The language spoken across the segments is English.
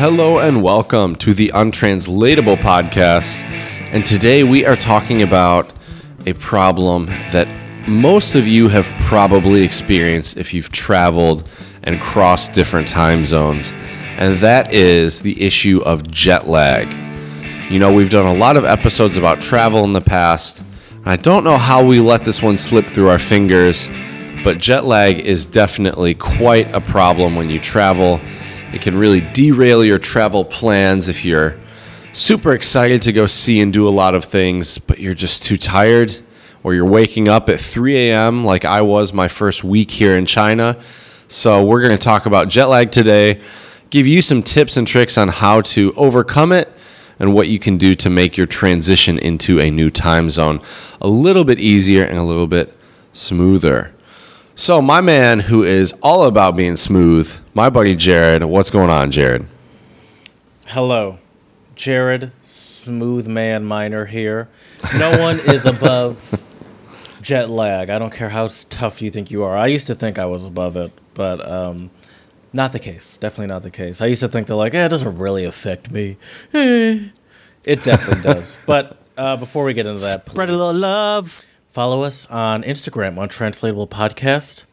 Hello and welcome to the Untranslatable Podcast. And today we are talking about a problem that most of you have probably experienced if you've traveled and crossed different time zones. And that is the issue of jet lag. You know, we've done a lot of episodes about travel in the past. I don't know how we let this one slip through our fingers, but jet lag is definitely quite a problem when you travel. It can really derail your travel plans if you're super excited to go see and do a lot of things, but you're just too tired, or you're waking up at 3 a.m. like I was my first week here in China. So, we're going to talk about jet lag today, give you some tips and tricks on how to overcome it and what you can do to make your transition into a new time zone a little bit easier and a little bit smoother. So, my man who is all about being smooth, my buddy Jared. What's going on, Jared? Hello, Jared, smooth man miner here. No one is above jet lag. I don't care how tough you think you are. I used to think I was above it, but um, not the case. Definitely not the case. I used to think that like, eh, it doesn't really affect me. Eh, it definitely does. But uh, before we get into that, Spread a little love. Follow us on Instagram Untranslatable Podcast.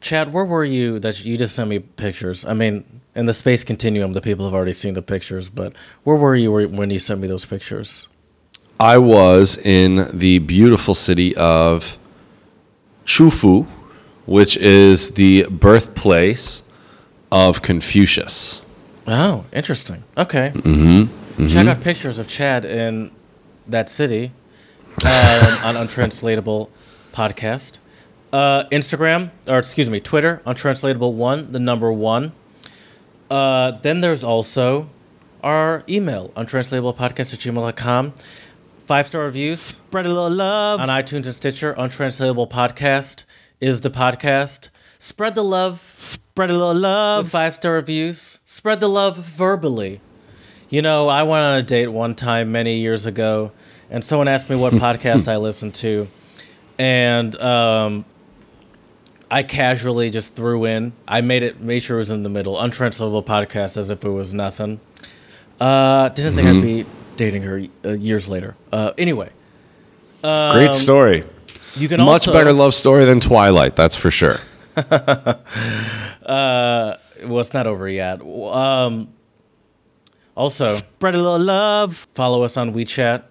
Chad, where were you that you just sent me pictures? I mean, in the space continuum, the people have already seen the pictures, but where were you when you sent me those pictures? I was in the beautiful city of Qufu, which is the birthplace of Confucius. Oh, interesting. Okay. Mm-hmm. Check out pictures of Chad in that city um, on Untranslatable Podcast. Uh, Instagram, or excuse me, Twitter, Untranslatable One, the number one. Uh, then there's also our email, untranslatablepodcast at gmail.com. Five star reviews Spread a little love. on iTunes and Stitcher. Untranslatable Podcast is the podcast. Spread the love Spread a little love. five star reviews. Spread the love verbally. You know, I went on a date one time many years ago, and someone asked me what podcast I listened to, and um, I casually just threw in. I made it, made sure it was in the middle. Untranslatable podcast, as if it was nothing. Uh, didn't think I'd be dating her uh, years later. Uh, anyway, Great story. you can Much also, better love story than Twilight, that's for sure. Well, it's not over yet. Um, also, Spread a little love. follow us on WeChat.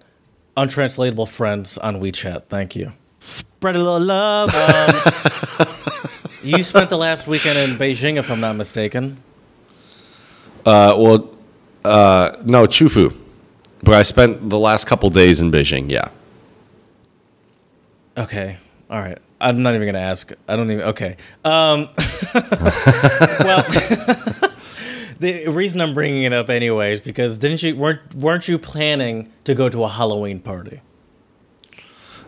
Untranslatable friends on WeChat. Thank you. Spread a little love. You spent the last weekend in Beijing, if I'm not mistaken. Uh, well, uh, no, Qufu. But I spent the last couple days in Beijing, yeah. Okay. All right. I'm not even going to ask. I don't even. Okay. Um, well, the reason I'm bringing it up anyway is because didn't you weren't weren't you planning to go to a Halloween party?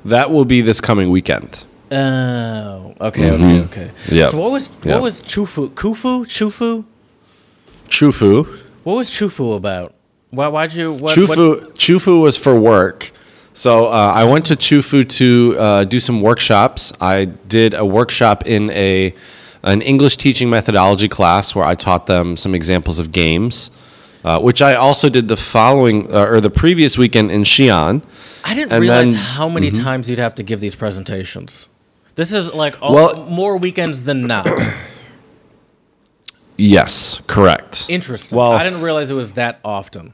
That will be this coming weekend. Oh. Okay. Okay. Okay. Yep. So what was what Yep. was Qufu? Kufu? Qufu? Qufu. What was Qufu about? Why? Why'd you? What, Qufu, what- Qufu was for work. So uh, I went to Qufu to uh, do some workshops. I did a workshop in a an English teaching methodology class where I taught them some examples of games, uh, which I also did the following uh, or the previous weekend in Xi'an. I didn't and realize then- mm-hmm. how many times you'd have to give these presentations. This is like all, Well- more weekends than not. Yes, correct. Interesting. Well- I didn't realize it was that often.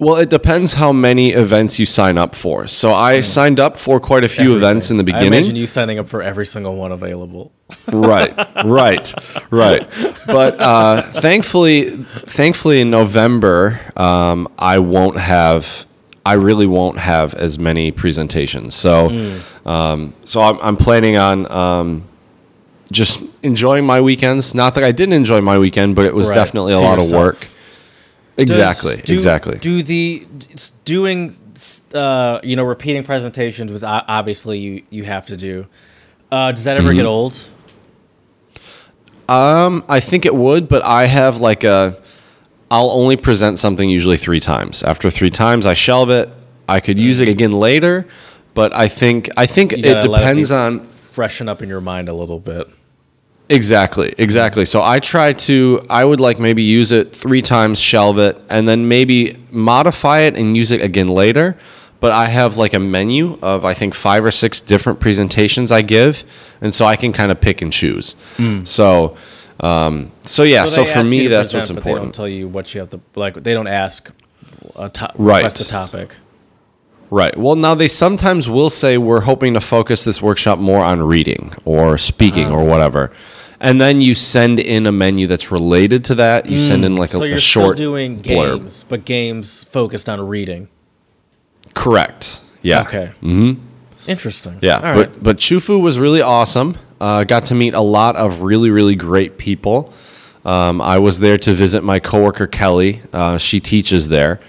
Well, it depends how many events you sign up for. So I signed up for quite a few events in the beginning. I imagine you signing up for every single one available. right, right, right. But uh, thankfully, thankfully in November, um, I won't have. I really won't have as many presentations. So, um, so I'm, I'm planning on um, just enjoying my weekends. Not that I didn't enjoy my weekend, but it was Right, definitely a to lot yourself. of work. Exactly, Does- do- exactly. Do the doing uh, you know repeating presentations was obviously you you have to do. Uh, does that ever Mm-hmm. get old? Um, I think it would, but I have like a. I'll only present something usually three times. After three times, I shelve it. I could use it again later, but I think I think it it depends be- on. Freshen up in your mind a little bit. Exactly, exactly. So I try to, I would like maybe use it three times, shelve it, and then maybe modify it and use it again later. But I have like a menu of, I think, five or six different presentations I give. And so I can kind of pick and choose. So, um, so yeah, so, they for me, that's present, what's but They don't important. tell you what you have to like. They don't ask a to- Right. request a topic. Right. Well, now they sometimes will say we're hoping to focus this workshop more on reading or speaking Ah. or whatever. And then you send in a menu that's related to that. You send in like a, Mm. So you're a short still doing blurb. games, but games focused on reading. Correct. Yeah. Okay. Mm-hmm. Interesting. Yeah, All but right. but Chufu was really awesome. Uh, got to meet a lot of really really great people. Um, I was there to visit my coworker Kelly. Uh, she teaches there,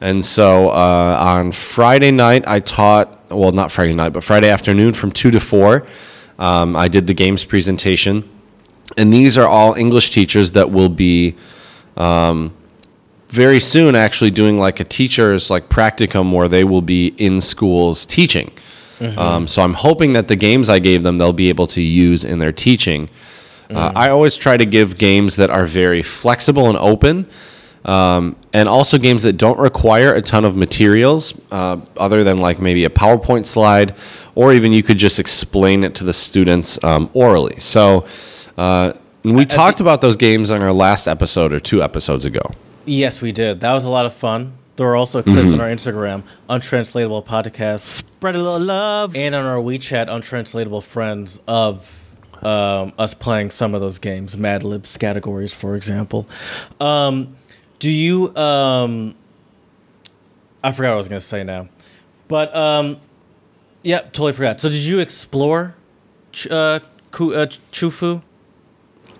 and so uh, on Friday night I taught. Well, not Friday night, but Friday afternoon from two to four. Um, I did the games presentation, and these are all English teachers that will be very soon actually doing like a teacher's like practicum where they will be in schools teaching. Um, so I'm hoping that the games I gave them they'll be able to use in their teaching. Uh, I always try to give games that are very flexible and open, um, and also games that don't require a ton of materials uh, other than like maybe a PowerPoint slide, or even you could just explain it to the students um, orally. So. Uh, and we talked about those games on our last episode or two episodes ago. yes, we did. That was a lot of fun. There are also clips Mm-hmm. on our Instagram, untranslatable podcast, Spread a little love. and on our WeChat, untranslatable friends of um, us playing some of those games, Mad Libs categories, for example. Um, do you? Um, I forgot what I was going to say now, but um, yeah, totally forgot. So, did you explore Ch- uh, Ku- uh, Qufu?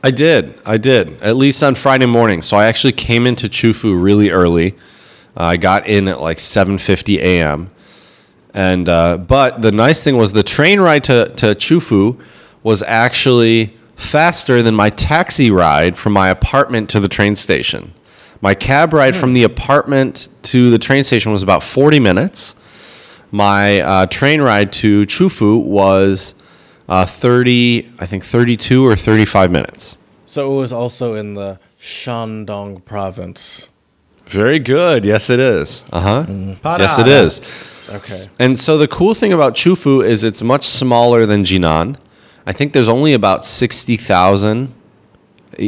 I did. I did. At least on Friday morning. So I actually came into Qufu really early. Uh, I got in at like 7:50 a.m. And uh, but the nice thing was the train ride to to Qufu was actually faster than my taxi ride from my apartment to the train station. My cab ride from the apartment to the train station was about 40 minutes. My uh, train ride to Qufu was uh, 30, I think 32 or 35 minutes. So it was also in the Shandong province. Very good. Yes, it is. Uh huh. Yes, it is. Okay. And so the cool thing about Qufu is it's much smaller than Jinan. I think there's only about 60,000.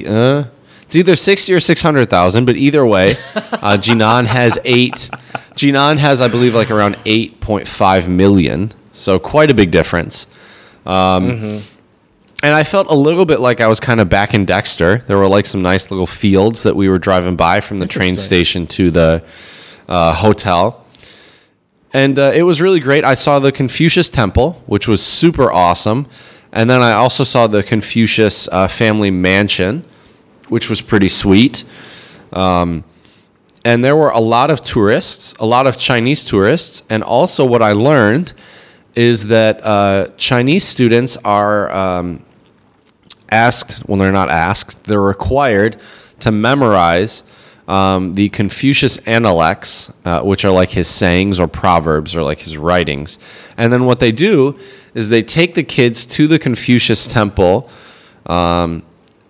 Uh, it's either 60 or 600,000, but either way, uh, Jinan has eight. Jinan has, I believe, like around 8.5 million. So quite a big difference. Um, And I felt a little bit like I was kind of back in Dexter. There were like some nice little fields that we were driving by from the train station to the uh, hotel. And uh, it was really great. I saw the Confucius Temple, which was super awesome. And then I also saw the Confucius uh, family mansion, which was pretty sweet. Um, and there were a lot of tourists, a lot of Chinese tourists. And also, what I learned is that uh, Chinese students are um, asked, well, they're not asked, they're required to memorize um, the Confucius Analects, uh, which are like his sayings or proverbs or like his writings. And then what they do is they take the kids to the Confucius temple, um,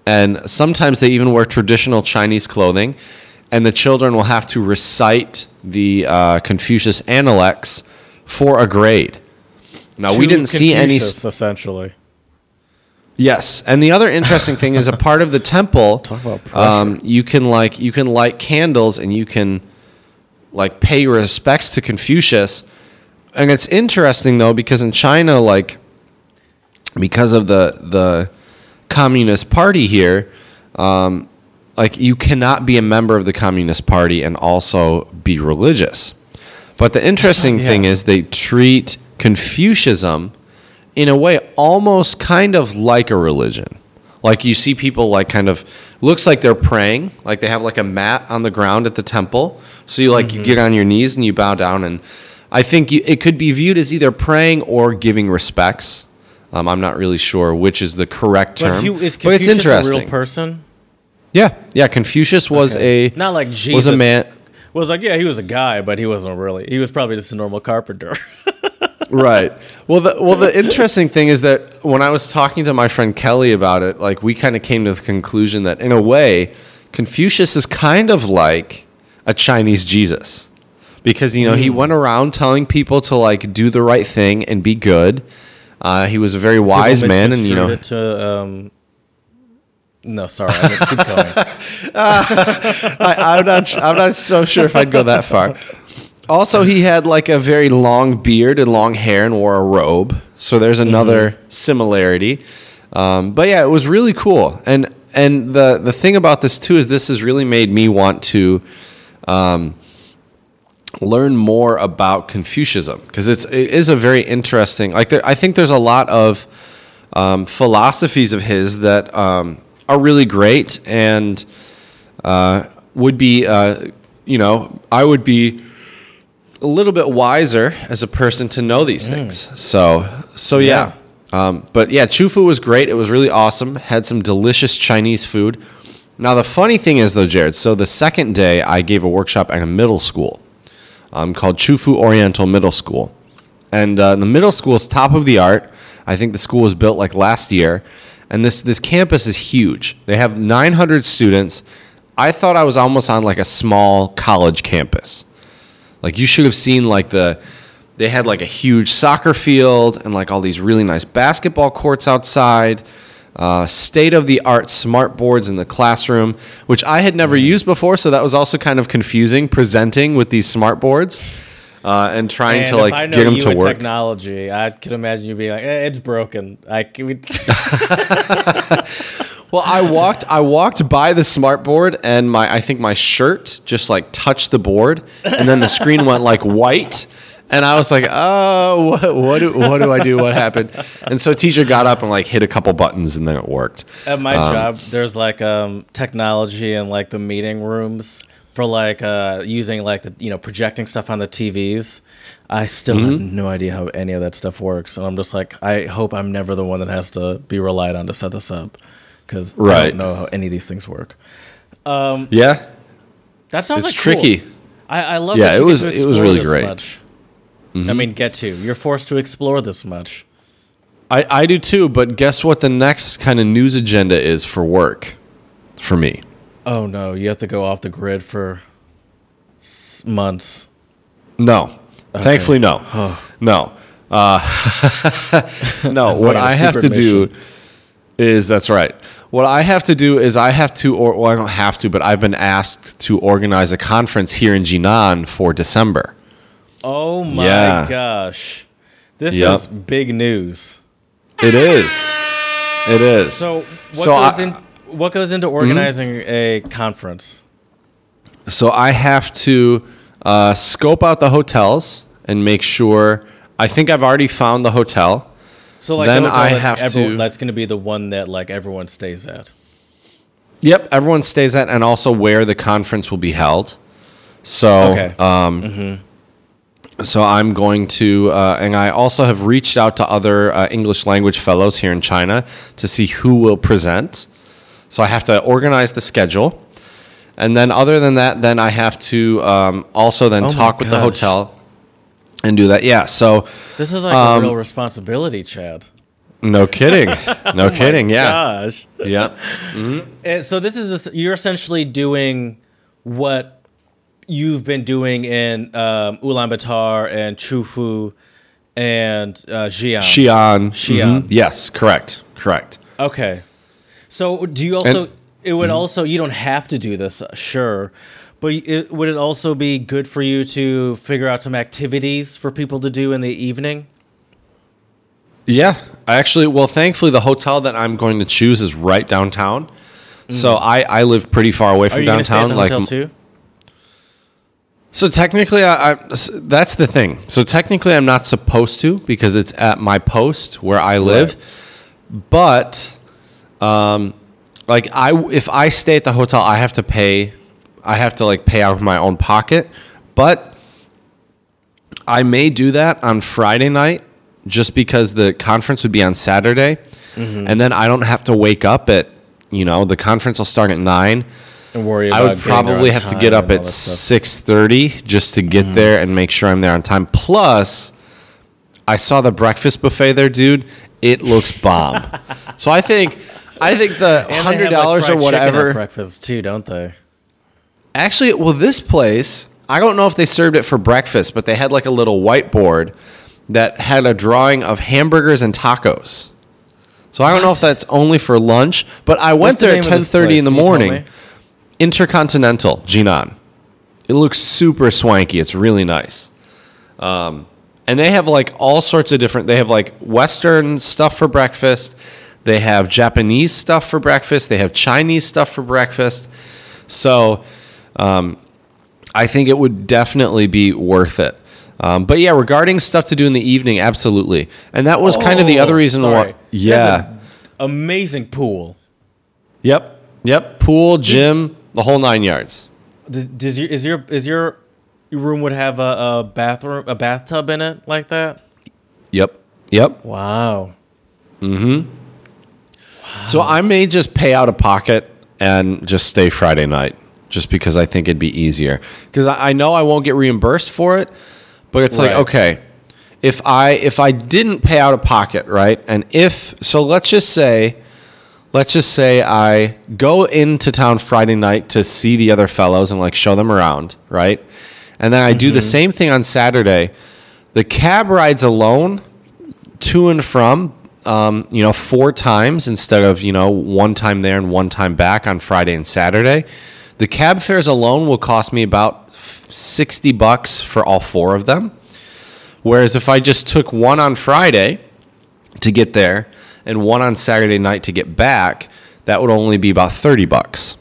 and sometimes they even wear traditional Chinese clothing, and the children will have to recite the uh, Confucius Analects for a grade. Now, we didn't see any. Confucius, essentially. Yes, and the other interesting thing is a part of the temple. about pressure. um, you can like you can light candles and you can like pay respects to Confucius, and it's interesting though because in China, like because of the the Communist Party here, um, like you cannot be a member of the Communist Party and also be religious. But the interesting thing is they treat Confucianism in a way almost kind of like a religion. Like you see people like kind of looks like they're praying, like they have like a mat on the ground at the temple. So you like you get on your knees and you bow down and I think you, it could be viewed as either praying or giving respects. Um, I'm not really sure which is the correct But term, he, is but it's interesting. real person? Yeah, yeah. Confucius was Okay. a Not like Jesus. was a man. Was like, yeah, he was a guy, but he wasn't really. He was probably just a normal carpenter. right. Well, the well the interesting thing is that when I was talking to my friend Kelly about it, like we kind of came to the conclusion that in a way, Confucius is kind of like a Chinese Jesus. Because you know, he went around telling people to like do the right thing and be good. Uh, he was a very wise People man and you know to, um, no, sorry. I mean, keep going. I, I'm not. I'm not so sure if I'd go that far. Also, he had like a very long beard and long hair and wore a robe. So there's another similarity. Um, but yeah, it was really cool. And and the the thing about this too is this has really made me want to um, learn more about Confucianism because it's it is a very interesting. Like there, I think there's a lot of um, philosophies of his that um, are really great and uh, would be, uh, you know, I would be a little bit wiser as a person to know these things. So, so yeah. Um, but yeah, Qufu was great. It was really awesome. Had some delicious Chinese food. Now the funny thing is though, Jared. So the second day, I gave a workshop at a middle school um, called Qufu Oriental Middle School, and uh, the middle school is top of the art. I think the school was built like last year, and this this campus is huge. They have 900 students. I thought I was almost on like a small college campus. Like you should have seen like the they had like a huge soccer field and like all these really nice basketball courts outside. Uh, state of the art smart boards in the classroom, which I had never used before, so that was also kind of confusing presenting with these smart boards uh, and trying And to like I get them to work. technology, I could imagine you being like, eh, "It's broken." I we- Well, I walked I walked by the smart board and my I think my shirt just like touched the board and then the screen went like white and I was like, "Oh, what what do, what do I do? What happened?" And so teacher got up and like hit a couple buttons and then it worked. At my job, there's like um, technology and like the meeting rooms for like uh, using like the you know projecting stuff on the TVs. I still have Mm-hmm. no idea how any of that stuff works, and I'm just like, I hope I'm never the one that has to be relied on to set this up because I don't know how any of these things work. Yeah. That sounds It's like cool. tricky. I, I love. Yeah, it was- it was really great. Mm-hmm. I mean, get to. You're forced to explore this much. I, I do too, but guess what the next kind of news agenda is for work for me? Oh no, you have to go off the grid for s- months. No. Thankfully, no. No. Uh, no. what Going on a I have to secret do mission. Is that's right. What I have to do is I have to, or well, I don't have to, but I've been asked to organize a conference here in Jinan for December. Oh my Yeah. gosh. This Yep. is big news. It is. It is. So what So goes I- Mm-hmm. in what goes into organizing a conference? So I have to uh, scope out the hotels and make sure. I think I've already found the hotel. So like Then the I that have everyone- to- that's going to be the one that like everyone stays at. Yep, everyone stays at, and also where the conference will be held. So, Okay. um, so I'm going to, uh, and I also have reached out to other uh, English language fellows here in China to see who will present. So I have to organize the schedule, and then other than that, then I have to um, also then Oh talk with the hotel and do that. Yeah. So This is like Um, a real responsibility, Chad. no kidding, no kidding. Yeah. Gosh. Yeah. And so this is this, you're essentially doing what you've been doing in um, Ulaanbaatar and Chufu and uh, Xi'an. Xi'an. Xi'an. Mhm. Yes. Correct. Correct. Okay. So do you also? And- it would also. You don't have to do this, sure, but it, would it also be good for you to figure out some activities for people to do in the evening? Yeah, I actually, well, thankfully, the hotel that I'm going to choose is right downtown. So I, I live pretty far away from you going stay at downtown. Like, too? so technically, I, I that's the thing. So technically, I'm not supposed to because it's at my post where I live. But, um, like I, if I stay at the hotel, I have to pay. I have to like pay out of my own pocket. But I may do that on Friday night just because the conference would be on Saturday. Mm-hmm. And then I don't have to wake up at, you know, the conference will start at 9. And worry I about would probably have to get up at that stuff. Mm-hmm. 6:30 just to get there and make sure I'm there on time. Plus I saw the breakfast buffet there, dude. It looks bomb. so I think, I think the hundred have, like, dollars fried or whatever. breakfast too, don't they? Actually, well, this place, I don't know if they served it for breakfast, but they had like a little whiteboard that had a drawing of hamburgers and tacos. So I don't know if that's only for lunch, but I went What's the there name at of ten this thirty place? in the Can you tell morning. Intercontinental, Jinan. It looks super swanky. It's really nice. Um, and they have like all sorts of different. They have like Western stuff for breakfast. They have Japanese stuff for breakfast. They have Chinese stuff for breakfast. So, um, I think it would definitely be worth it. Um, but yeah, regarding stuff to do in the evening, absolutely. And that was kind of the Oh, other reason sorry. why. Yeah. Amazing pool. Yep. Yep. Pool, gym, the whole nine yards. Does, does your is your is your room would have a, a bathroom a bathtub in it like that? Yep. Yep. Wow. Mm-hmm. Wow. So I may just pay out of pocket and just stay Friday night, just because I think it'd be easier. Because I, I know I won't get reimbursed for it, but it's like okay, if I if I didn't pay out of pocket, right, and if so, let's just say, let's just say I go into town Friday night to see the other fellows and like show them around, right, and then I do the same thing on Saturday. The cab rides alone to and from um, you know four times instead of you know one time there and one time back on friday and saturday the cab fares alone will cost me about 60 bucks for all four of them. Whereas if i just took one on friday to get there and one on saturday night to get back that would only be about 30 bucks.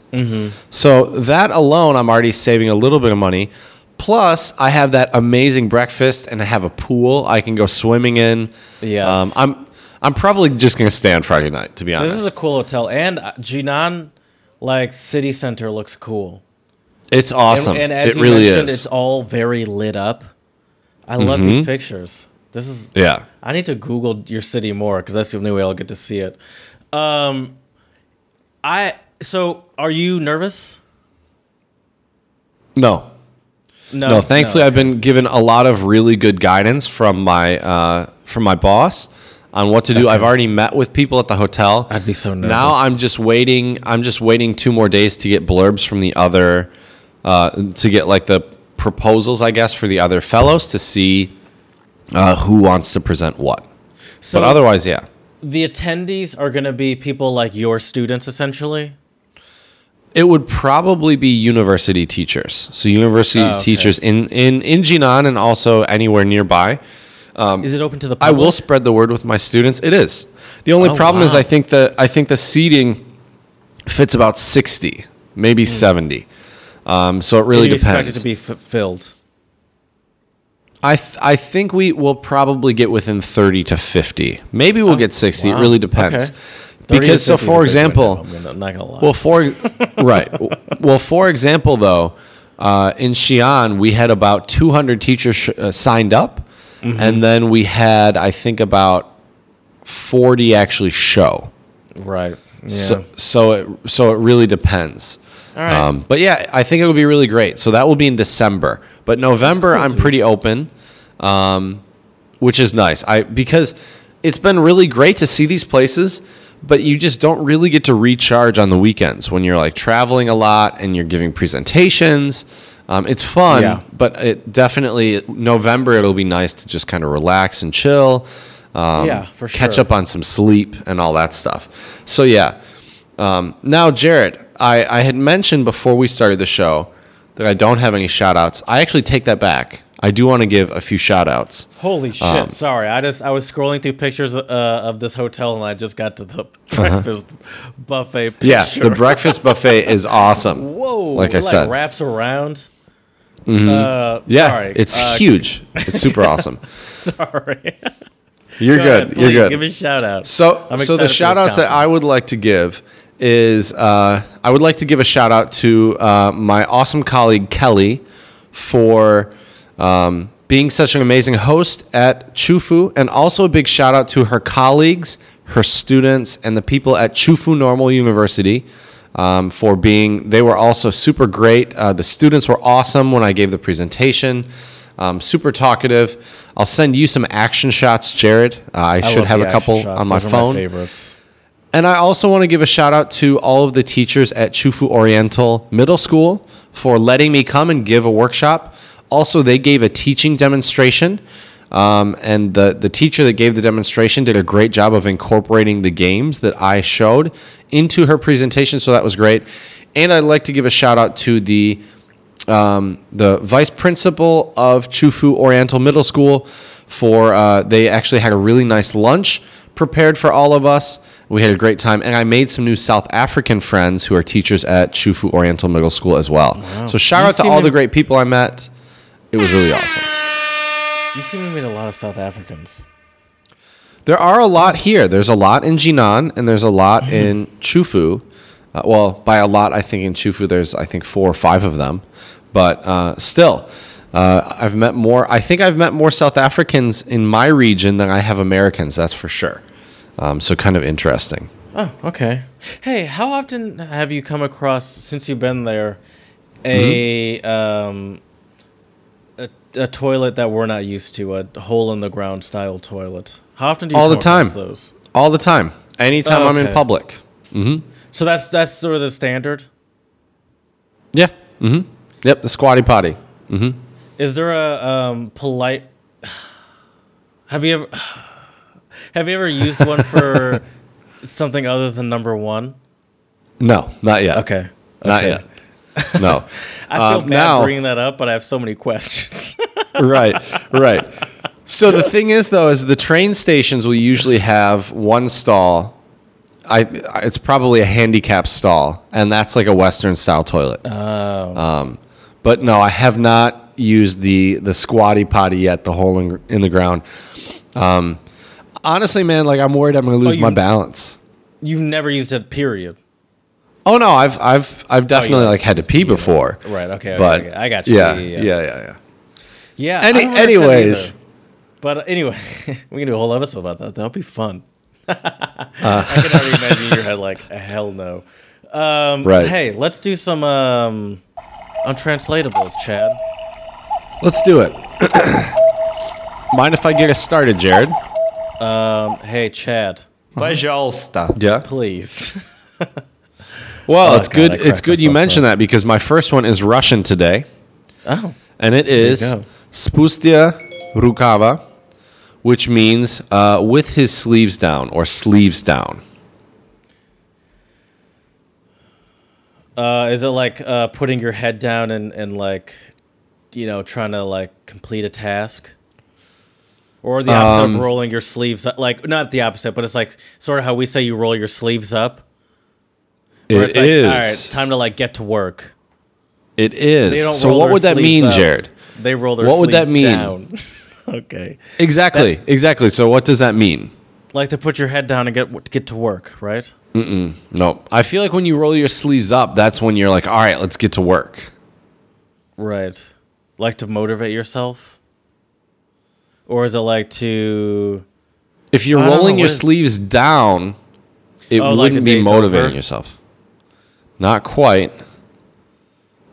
So that alone i'm already saving a little bit of money. Plus i have that amazing breakfast and i have a pool i can go swimming in. Yes. um, I'm I'm probably just gonna stay on Friday night, to be honest. This is a cool hotel, and uh, Jinan, like city center, looks cool. it's awesome. And, as it you really mentioned, is. it's all very lit up. I love these pictures. This is yeah. I need to Google your city more because that's the only way I'll get to see it. Um, I so are you nervous? No. No, No, thankfully I've been given a lot of really good guidance from my uh, from my boss on what to do. I've already met with people at the hotel. I'd be so nervous. Now I'm just waiting. I'm just waiting two more days to get blurbs from the other, uh, to get like the proposals, I guess, for the other fellows to see uh, who wants to present what. So But otherwise, yeah. the attendees are going to be people like your students, essentially. It would probably be university teachers. So university Oh, okay. teachers in, in, in Jinan and also anywhere nearby. Is it open to the Um, I will spread the word with my students. It is. The only Oh, problem is. I think the I think the seating fits about 60, maybe 70. Um, so it really you expect it depends. to be f- filled. I th- I think we will probably get within 30 to 50. Maybe we'll get 60. It really depends. Okay. Because so 50 is a for example, window, I'm not gonna lie. Well, for right. Well, for example, though, uh, in Xi'an, we had about 200 teachers sh- uh, signed up, Mm-hmm. and then we had, I think, about 40 actually show. right. Yeah. So, so it so it really depends. All right. Um, but yeah, I think it would be really great. So that will be in December. But November, cool, I'm dude. pretty open, um, which is nice. I because it's been really great to see these places, but you just don't really get to recharge on the weekends when you're like traveling a lot and you're giving presentations. Um, it's fun, Yeah. but it definitely November it'll be nice to just kind of relax and chill. Um, Yeah, for Catch up on some sleep and all that stuff. So yeah. Um, now, Jared, I, I had mentioned before we started the show that I don't have any shout outs. I actually take that back. I do want to give a few shout outs. Holy shit! Um, Sorry, I just I was scrolling through pictures uh, of this hotel and I just got to the breakfast buffet. Picture. Uh-huh. Yeah, the breakfast buffet is awesome. Whoa! Like I it, said. Wraps around. Uh, Yeah, sorry. it's Uh, huge. It's super awesome. Sorry. You're Go good. ahead, You're good. Give me a shout out. So, I'm so the shout outs that I would like to give is uh, I would like to give a shout out to uh, my awesome colleague Kelly for um, being such an amazing host at Qufu, and also a big shout out to her colleagues, her students, and the people at Qufu Normal University. Um, for being, they were also super great. Uh, the students were awesome when I gave the presentation. Um, super talkative. I'll send you some action shots, Jared. Uh, I, I should have a couple shots. on my Those phone. favorites. And I also want to give a shout out to all of the teachers at Qufu Oriental Middle School for letting me come and give a workshop. Also, they gave a teaching demonstration. Um, and the, the teacher that gave the demonstration did a great job of incorporating the games that I showed into her presentation. So that was great. And I'd like to give a shout out to the um, the vice principal of Qufu Oriental Middle School for uh, they actually had a really nice lunch prepared for all of us. We had a great time, and I made some new South African friends who are teachers at Qufu Oriental Middle School as well. So shout You out to all the great people I met. It was really awesome. You seem to meet a lot of South Africans. There are a lot here. There's a lot in Jinan, and there's a lot in Qufu. Uh, well, by a lot, I think in Qufu there's I think four or five of them, but uh, still, uh, I've met more. I think I've met more South Africans in my region than I have Americans. That's for sure. Um, so kind of interesting. Oh, okay. Hey, how often have you come across since you've been there a Mm-hmm. um a, toilet that we're not used to, a hole in the ground style toilet? How often do you All the time. those? All the time. Anytime I'm in Okay. public. So that's that's sort of the standard. Yeah. Mm-hmm. Yep. The squatty potty. Is there a um, polite? Have you ever have you ever used one for something other than number one? No, not yet. Okay, Not yet. No. I feel Um, bad now- bringing that up, but I have so many questions. right, right. So the thing is, though, is the train stations will usually have one stall. I it's probably a handicap stall, and that's like a Western style toilet. Oh, Um, but no, I have not used the the squatty potty yet. The hole in, in the ground. Um, honestly, man, like I'm worried I'm going to lose you- my balance. you've never used it. Period. Oh no, I've I've I've definitely yeah, like had to pee pee, before. Right. Okay. okay, But okay. I got you. Yeah, Yeah. yeah, Yeah. yeah, yeah. yeah. Any- I don't understand anyways. either. But uh, anyway, we can do a whole episode about that. That'll be fun. Uh. I can already imagine your head like hell no. Um, Right. Hey, let's do some um, untranslatables, Chad. Let's do it. Mind if I get us started, Jared? Um, hey, Chad, Пожалуйста. Yeah. please. Well, Oh, it's God, good. I It's cracked good you myself mentioned up. that because my first one is Russian today, oh, and it is go. spustia rukava, which means uh, with his sleeves down or sleeves down. uh, is it like uh, putting your head down and, and like, you know, trying to like complete a task? Or the opposite Um, of rolling your sleeves up? Like, not the opposite, but it's like sort of how we say you roll your sleeves up. It it's like, is. all right, time to like get to work. It is. So what would that mean, up. Jared? They roll their What would that mean? down. okay. Exactly. exactly. So what does that mean? Like to put your head down and get get to work, right? Mm-mm. No, I feel like when you roll your sleeves up, that's when you're like, all right, let's get to work. Right. Like to motivate yourself? Or is it like to If you're rolling know, your sleeves down, it Oh, wouldn't the be motivating over? yourself. Not quite.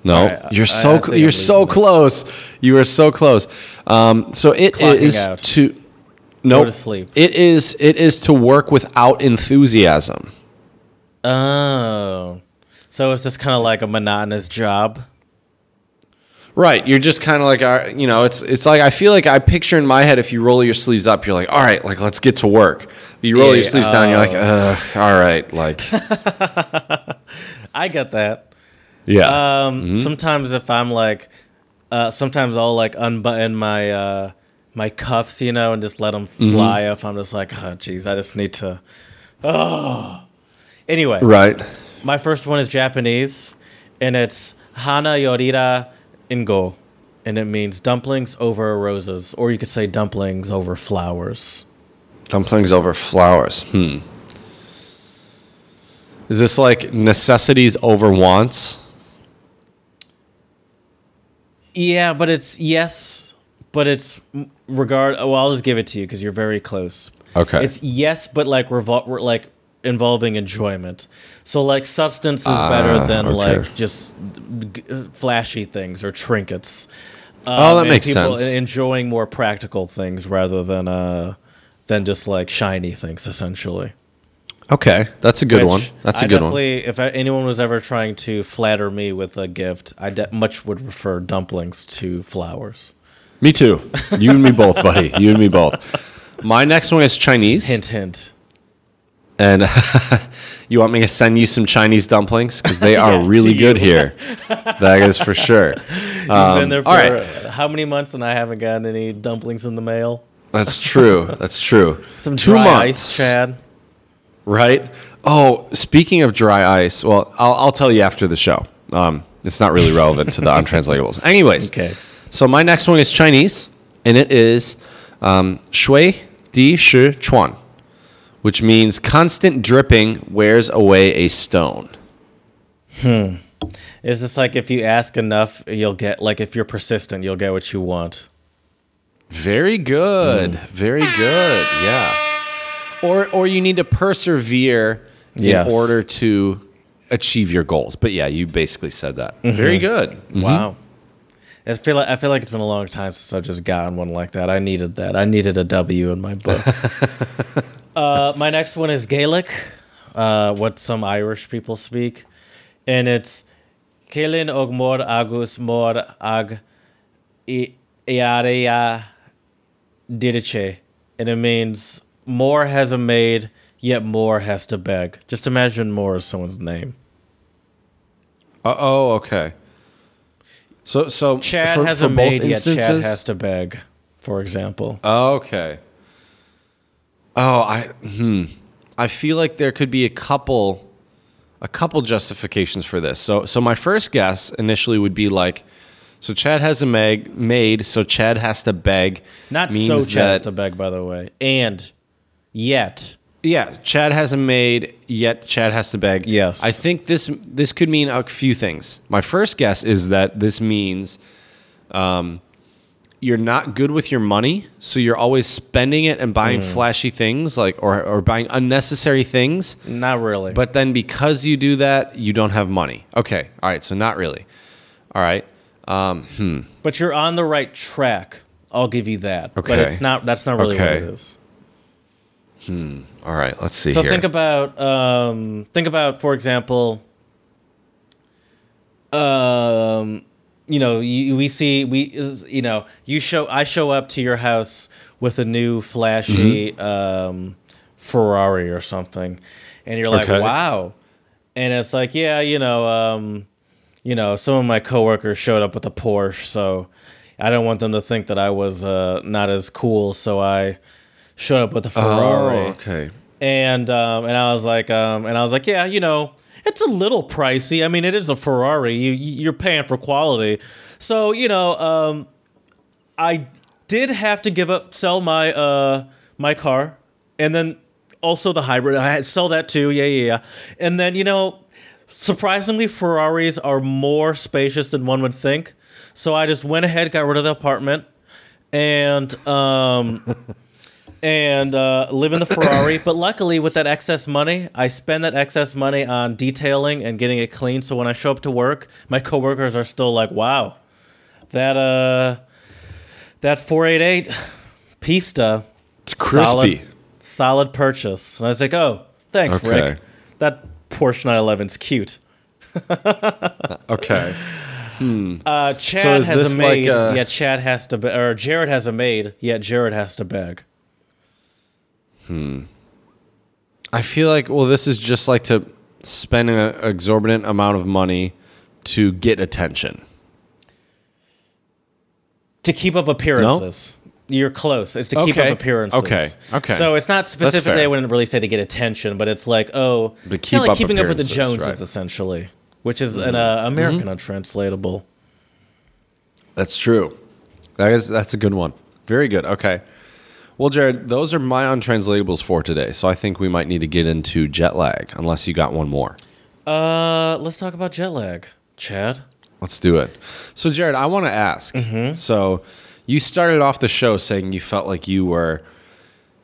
No, right, you're I- so I cl- you're I'm so losing it. You are so close. Um, so it Clocking is out. to no to sleep. It is it is to work without enthusiasm. Oh. So it's just kind of like a monotonous job. Right, you're just kind of like, uh, you know, it's it's like I feel like I picture in my head if you roll your sleeves up, you're like, all right, like let's get to work. You roll Yeah, your sleeves down, you're like, oh. All right, like I get that. yeah, Um, Sometimes if I'm like, uh, sometimes I'll like unbutton my uh, my cuffs, you know, and just let them fly. If I'm just like, oh, jeez, I just need to. Oh. Anyway, right. my first one is Japanese, and it's Hana Yori Dango, and it means dumplings over roses, or you could say dumplings over flowers. Dumplings over flowers. Hmm. Is this like necessities over wants? Yeah, but it's yes, but it's regard. Well, I'll just give it to you because you're very close. Okay. It's yes, but like revol- re- like involving enjoyment. So like substance is better Ah, than okay. like just g- flashy things or trinkets. oh, that makes people sense. Enjoying more practical things rather than uh, than just like shiny things, essentially. Okay, that's a good one. That's a I good one. definitely, If I, anyone was ever trying to flatter me with a gift, I de- much would prefer dumplings to flowers. Me too. You and me both, buddy. You and me both. My next one is Chinese. Hint, hint. And you want me to send you some Chinese dumplings? Because they are really good here. That is for sure. You've Um, been there for all right. how many months and I haven't gotten any dumplings in the mail? That's true. That's true. Some Two dry months, ice, Chad. Right? Oh, speaking of dry ice, well, I'll, I'll tell you after the show. Um, it's not really relevant to the untranslatables. Anyways, Okay. So my next one is Chinese, and it is um, shui di shi chuan, which means constant dripping wears away a stone. Hmm. Is this like if you ask enough, you'll get like if you're persistent, you'll get what you want? Very good. Very good. Yeah. Or or you need to persevere Yes. in order to achieve your goals. But yeah, you basically said that. Very good. Wow. I feel like I feel like it's been a long time since I've just gotten one like that. I needed that. I needed a W in my book. uh, my next one is Gaelic, uh, what some Irish people speak, and it's Caelan og mor agus mor ag iarea didiche, and it means more has a maid, yet more has to beg. Just imagine more as someone's name. Uh, oh, okay. So so Chad for, has for a maid, yet. Chad has to beg, for example. Okay. Oh, I hmm. I feel like there could be a couple a couple justifications for this. So so my first guess initially would be like so Chad has a maid, so Chad has to beg. Not so Chad has that- to beg, by the way. And yet, Yeah, Chad hasn't made yet Chad has to beg. Yes. I think this this could mean a few things. My first guess is that this means um, you're not good with your money, so you're always spending it and buying flashy things, like or or buying unnecessary things. not really. But then because you do that, you don't have money. Okay, all right, so not really. All right, um, hmm. but you're on the right track. I'll give you that. Okay. But it's not. That's not really Okay. what it is. All right, let's see So here. think about um, think about for example, um, you know, you, we see we you know you show I show up to your house with a new flashy Mm-hmm. um, Ferrari or something, and you're like, Okay. wow, and it's like, yeah, you know, um, you know, some of my coworkers showed up with a Porsche, so I don't want them to think that I was uh, not as cool, so I showed up with a Ferrari oh, okay. and um, and I was like, um, and I was like, yeah, you know, it's a little pricey. I mean, it is a Ferrari. You you're paying for quality, so you know, um, I did have to give up, sell my uh my car, and then also the hybrid. I had to sell that too. Yeah, yeah, yeah. And then you know, surprisingly, Ferraris are more spacious than one would think. So I just went ahead, got rid of the apartment, and um and uh, live in the Ferrari. but luckily, with that excess money, I spend that excess money on detailing and getting it clean. So when I show up to work, my coworkers are still like, "Wow, that uh, that 488 Pista, It's crispy. solid, solid purchase." And I was like, "Oh, thanks, Okay. Rick. That Porsche 911's cute." Okay. Uh, Chad is has a maid, like, uh, yet Chad has to, be- or Jared has a maid, yet Jared has to beg. I feel like well, this is just like to spend an exorbitant amount of money to get attention. to keep up appearances. You're close. It's to keep Okay. up appearances. Okay. Okay. So it's not specifically. fair. I wouldn't really say to get attention, but it's like oh, To keep kinda like up keeping up with the Joneses, right. Mm-hmm. essentially, which is an uh, American untranslatable. That's true. That is that's a good one. Very good. Okay. Well, Jared, those are my untranslatables for today. So I think we might need to get into jet lag, unless you got one more. Uh, let's talk about jet lag, Chad. Let's do it. So, Jared, I want to ask. So, you started off the show saying you felt like you were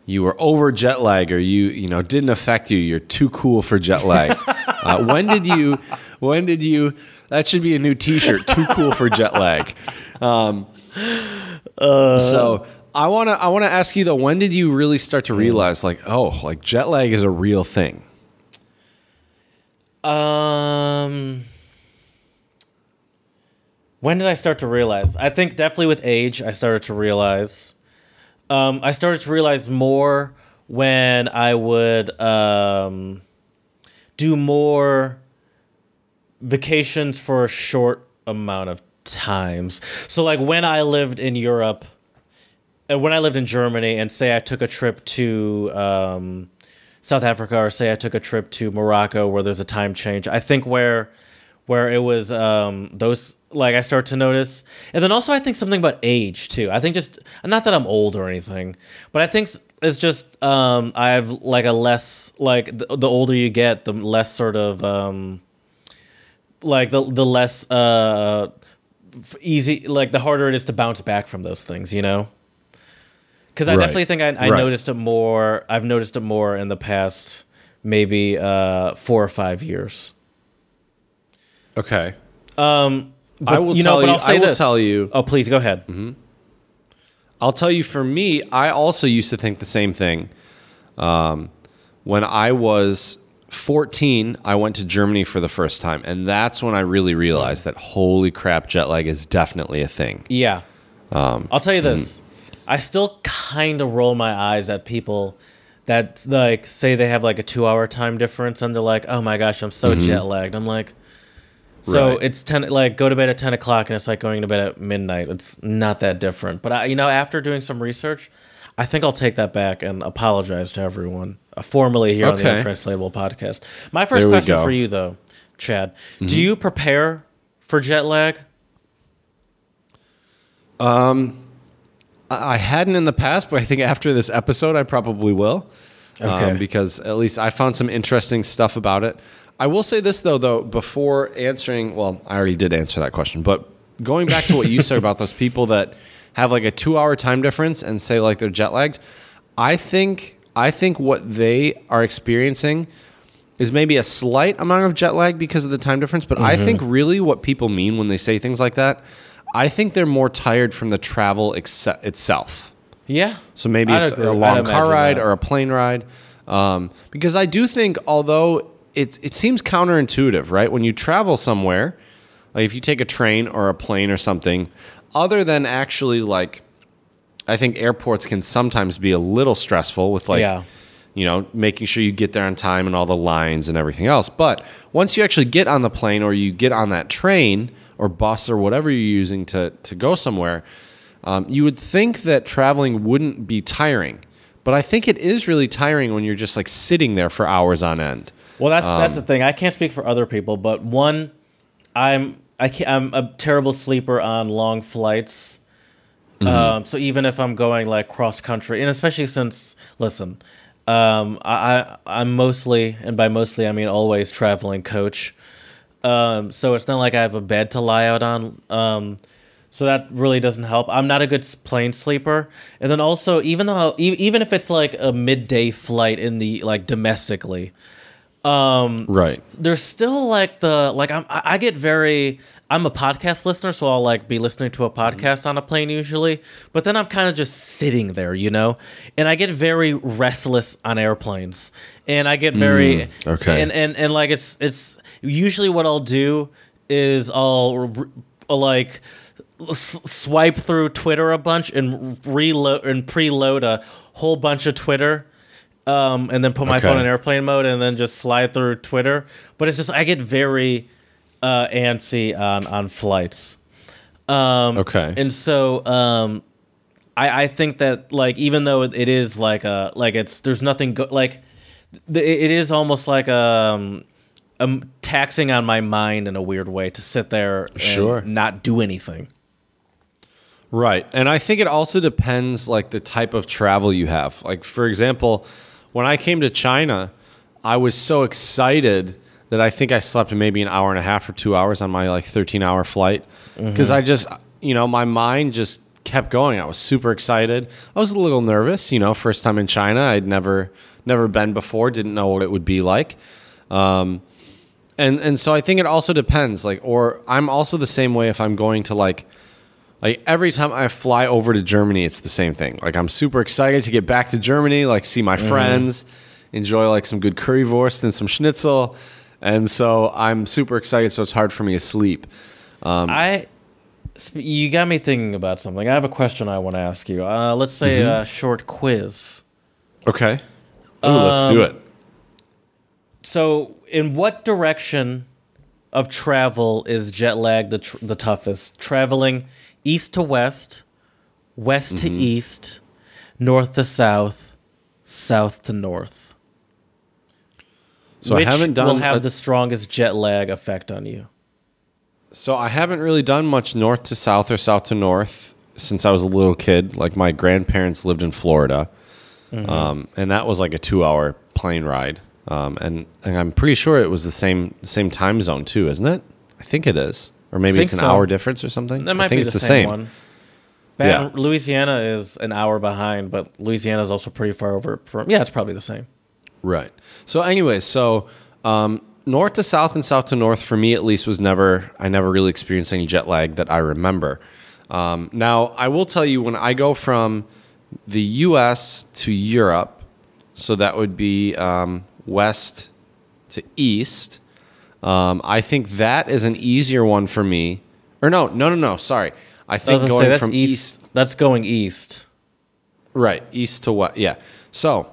you were over jet lag, or you you know didn't affect you. You're too cool for jet lag. uh, when did you? When did you? That should be a new T-shirt. Too cool for jet lag. Um, so I wanna I wanna ask you though, when did you really start to realize like, oh, like jet lag is a real thing? Um, when did I start to realize? I think definitely with age, I started to realize. Um, I started to realize more when I would um, do more vacations for a short amount of times. So, like when I lived in Europe, when I lived in Germany, and say I took a trip to um, South Africa, or say I took a trip to Morocco, where there's a time change. I think where where it was um, those like I start to notice, and then also I think something about age too. I think just not that I'm old or anything, but I think it's just um, I have like a less like the, the older you get, the less sort of um, like the the less uh, easy like the harder it is to bounce back from those things. You know. Because I Right. definitely think I, I Right. noticed it more. I've noticed it more in the past maybe uh, four or five years. Okay. Um, but, I will you know, tell you- I'll say I will this. tell you- Mm-hmm. Oh, please go ahead. I'll tell you, for me, I also used to think the same thing. Um, when I was 14, I went to Germany for the first time, and that's when I really realized that holy crap, jet lag is definitely a thing. Yeah. Um, I'll tell you mm-hmm. this. I still kind of roll my eyes at people that like say they have like a two hour time difference and they're like, oh my gosh, I'm so jet lagged. I'm like, so Mm-hmm. Right. it's ten like go to bed at ten o'clock and it's like going to bed at midnight. It's not that different. But I, you know, after doing some research, I think I'll take that back and apologize to everyone uh, formally here on the Okay. Untranslatable podcast. My first question go. for you though, Chad, Mm-hmm. do you prepare for jet lag? I hadn't in the past, but I think after this episode, I probably will. Okay. Um, because at least I found some interesting stuff about it. I will say this though, though, before answering. Well, I already did answer that question, but going back to what you said about those people that have like a two-hour time difference and say like they're jet lagged, I think I think what they are experiencing is maybe a slight amount of jet lag because of the time difference. But I think really what people mean when they say things like that, I think they're more tired from the travel ex- itself. Yeah. So maybe I'd it's agree. a I'd long car ride that. or a plane ride. Um, because I do think, although it, it seems counterintuitive, right? When you travel somewhere, like if you take a train or a plane or something, other than actually like, I think airports can sometimes be a little stressful with like, Yeah. you know, making sure you get there on time and all the lines and everything else. But once you actually get on the plane or you get on that train or bus or whatever you're using to, to go somewhere, um, you would think that traveling wouldn't be tiring. But I think it is really tiring when you're just like sitting there for hours on end. Well, that's that's Um, the thing. I can't speak for other people, but one, I'm I can't, I'm a terrible sleeper on long flights. Mm-hmm. Um, so even if I'm going like cross country, and especially since listen, um, I, I I'm mostly, and by mostly I mean always traveling coach. Um, so it's not like I have a bed to lie out on. Um, so that really doesn't help. I'm not a good plane sleeper, and then also even though even if it's like a midday flight in the like domestically, Um, right. there's still like the like I'm I get very I'm a podcast listener, so I'll like be listening to a mm-hmm. podcast on a plane usually, but then I'm kind of just sitting there, you know, and I get very restless on airplanes, and I get very mm, okay. and and and like it's it's usually what I'll do is I'll like s- swipe through Twitter a bunch and reload and preload a whole bunch of Twitter um, and then put my Okay. phone in airplane mode and then just slide through Twitter. But it's just I get very uh, antsy on on flights. Um, Okay. and so um, I I think that like even though it it is like a like it's there's nothing go- like th- it is almost like um um taxing on my mind in a weird way to sit there and Sure. not do anything. Right. And I think it also depends like the type of travel you have. Like for example, when I came to China, I was so excited that I think I slept maybe an hour and a half or 2 hours on my like 13-hour flight because I just you know, my mind just kept going. I was super excited. I was a little nervous, you know, first time in China. I'd never never been before, didn't know what it would be like. Um and and so I think it also depends like or I'm also the same way if I'm going to like Like every time I fly over to Germany, it's the same thing. Like I'm super excited to get back to Germany, like see my friends, enjoy like some good currywurst and some schnitzel, and so I'm super excited. So it's hard for me to sleep. Um, I, you got me thinking about something. I have a question I want to ask you. Uh, let's say Mm-hmm. a short quiz. Okay. Ooh, let's do Um, it. So, in what direction of travel is jet lag the tr- the toughest? Traveling east to west, west Mm-hmm. to east, north to south, south to north. So Which I haven't done. will have a- the strongest jet lag effect on you. so I haven't really done much north to south or south to north since I was a little kid. Like my grandparents lived in Florida, Mm-hmm. um, and that was like a two-hour plane ride. Um, and and I'm pretty sure it was the same same time zone too, isn't it? I think it is, or maybe it's an so. hour difference or something. That might I think be it's the, the same, same. one. Baton- Yeah. Louisiana is an hour behind, but Louisiana is also pretty far over from. Yeah, it's probably the same. Right. So, anyways, so um, north to south and south to north for me at least was never. I never really experienced any jet lag that I remember. Um, now, I will tell you when I go from the U.S. to Europe, so that would be um, west to east. Um, I think that is an easier one for me. Or no, no, no, no. Sorry. I I think was gonna say, that's from east. That's going east. Right, east to what? Yeah. So,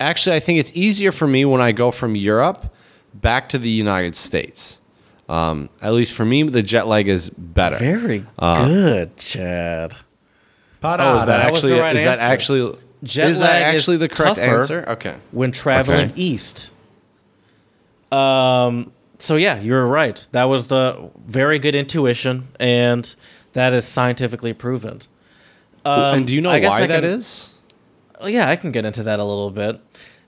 actually, I think it's easier for me when I go from Europe back to the United States. Um, at least for me, the jet lag is better. Very good, Chad. oh, is that, that actually the right is that answer. actually Jet is that lag is actually the correct answer? Okay. when traveling Okay. east. Um. So yeah, you're right. That was the very good intuition, and that is scientifically proven. Um, and do you know why I that can- is? Oh, yeah, I can get into that a little bit.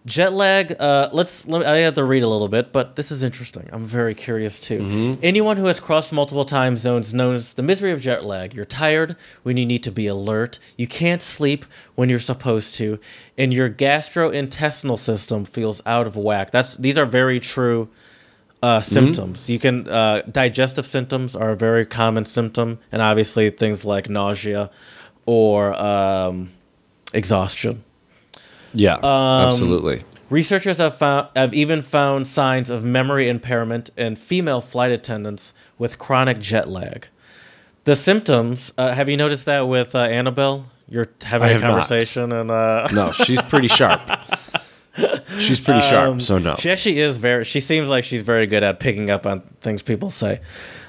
Jet lag. Uh, let's. Let me, I have to read a little bit, but this is interesting. I'm very curious too. Mm-hmm. Anyone who has crossed multiple time zones knows the misery of jet lag. You're tired when you need to be alert. You can't sleep when you're supposed to, and your gastrointestinal system feels out of whack. That's. These are very true. Uh, symptoms. You can uh, digestive symptoms are a very common symptom, and obviously things like nausea or um, exhaustion. Yeah, Um, absolutely. Researchers have found have even found signs of memory impairment in female flight attendants with chronic jet lag. The symptoms. Uh, have you noticed that with uh, Annabelle? You're having I a have not. conversation, and uh, No, she's pretty sharp. she's pretty sharp. Um, So no. She actually is very. She seems like she's very good at picking up on things people say.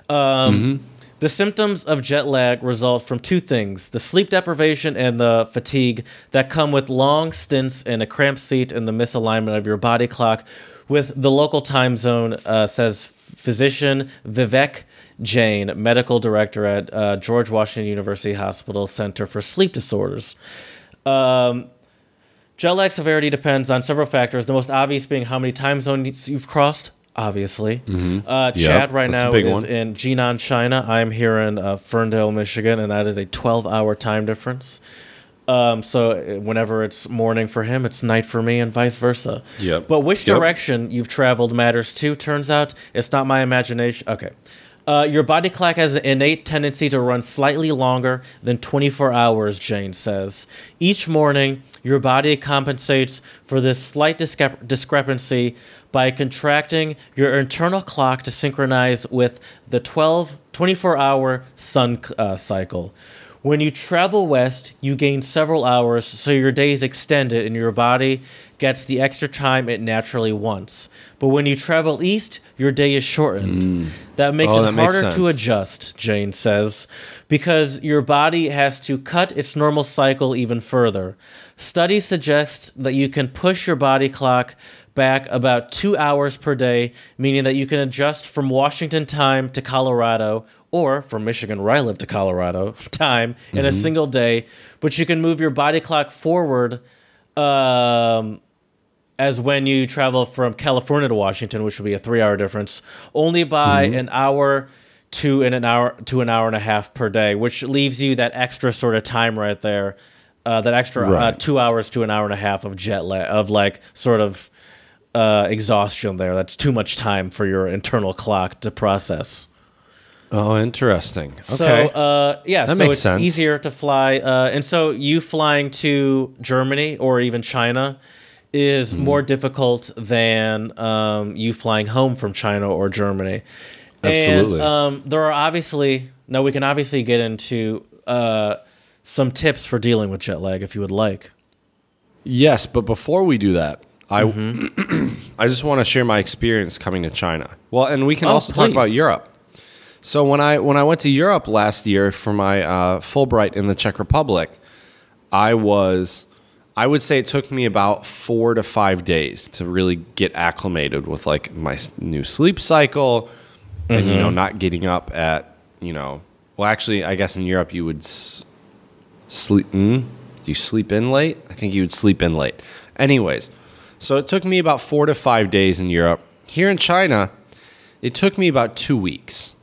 Um, Mm-hmm. The symptoms of jet lag result from two things: the sleep deprivation and the fatigue that come with long stints in a cramped seat and the misalignment of your body clock. With the local time zone, uh, says physician Vivek Jain, medical director at uh, George Washington University Hospital Center for Sleep Disorders. Um, Jet lag severity depends on several factors. The most obvious being how many time zones you've crossed. Obviously, uh, Yep, Chad right now is one. in Jinan, China. I'm here in uh, Ferndale, Michigan, and that is a 12-hour time difference. Um, so uh, whenever it's morning for him, it's night for me, and vice versa. Yep. But which Yep. direction you've traveled matters too. Turns out it's not my imagination. Okay. Uh, your body clock has an innate tendency to run slightly longer than 24 hours, Jain says. Each morning, your body compensates for this slight discrep- discrepancy by contracting your internal clock to synchronize with the 12, 24 hour sun uh, cycle. When you travel west, you gain several hours, so your day is extended and your body gets the extra time it naturally wants. But when you travel east, your day is shortened. That makes Oh, it that makes harder to adjust, Jain says, because your body has to cut its normal cycle even further. Studies suggest that you can push your body clock back about two hours per day, meaning that you can adjust from Washington time to Colorado or from Michigan, where I live, to Colorado time in a single day. But you can move your body clock forward um, as when you travel from California to Washington, which would be a three-hour difference, only by an hour to an hour to an hour and a half per day, which leaves you that extra sort of time right there, uh, that extra uh, two hours to an hour and a half of jet lag of like sort of uh, exhaustion there. That's too much time for your internal clock to process. Oh, interesting. Okay. So uh, yeah, That so makes it's sense. easier to fly, uh, and so you flying to Germany or even China is Mm-hmm. more difficult than um, you flying home from China or Germany. Absolutely. And um, there are obviously now we can obviously get into uh, some tips for dealing with jet lag if you would like. yes, but before we do that, I Mm-hmm. I just want to share my experience coming to China. Well, and we can Oh, also talk about. Europe. So when I when I went to Europe last year for my uh, Fulbright in the Czech Republic, I was I would say it took me about four to five days to really get acclimated with like my new sleep cycle, and you Mm-hmm. know not getting up at you know well actually I guess in Europe you would s- sleep. Mm, do you sleep in late? I think you would sleep in late. Anyways, so it took me about four to five days in Europe. Here in China, it took me about two weeks.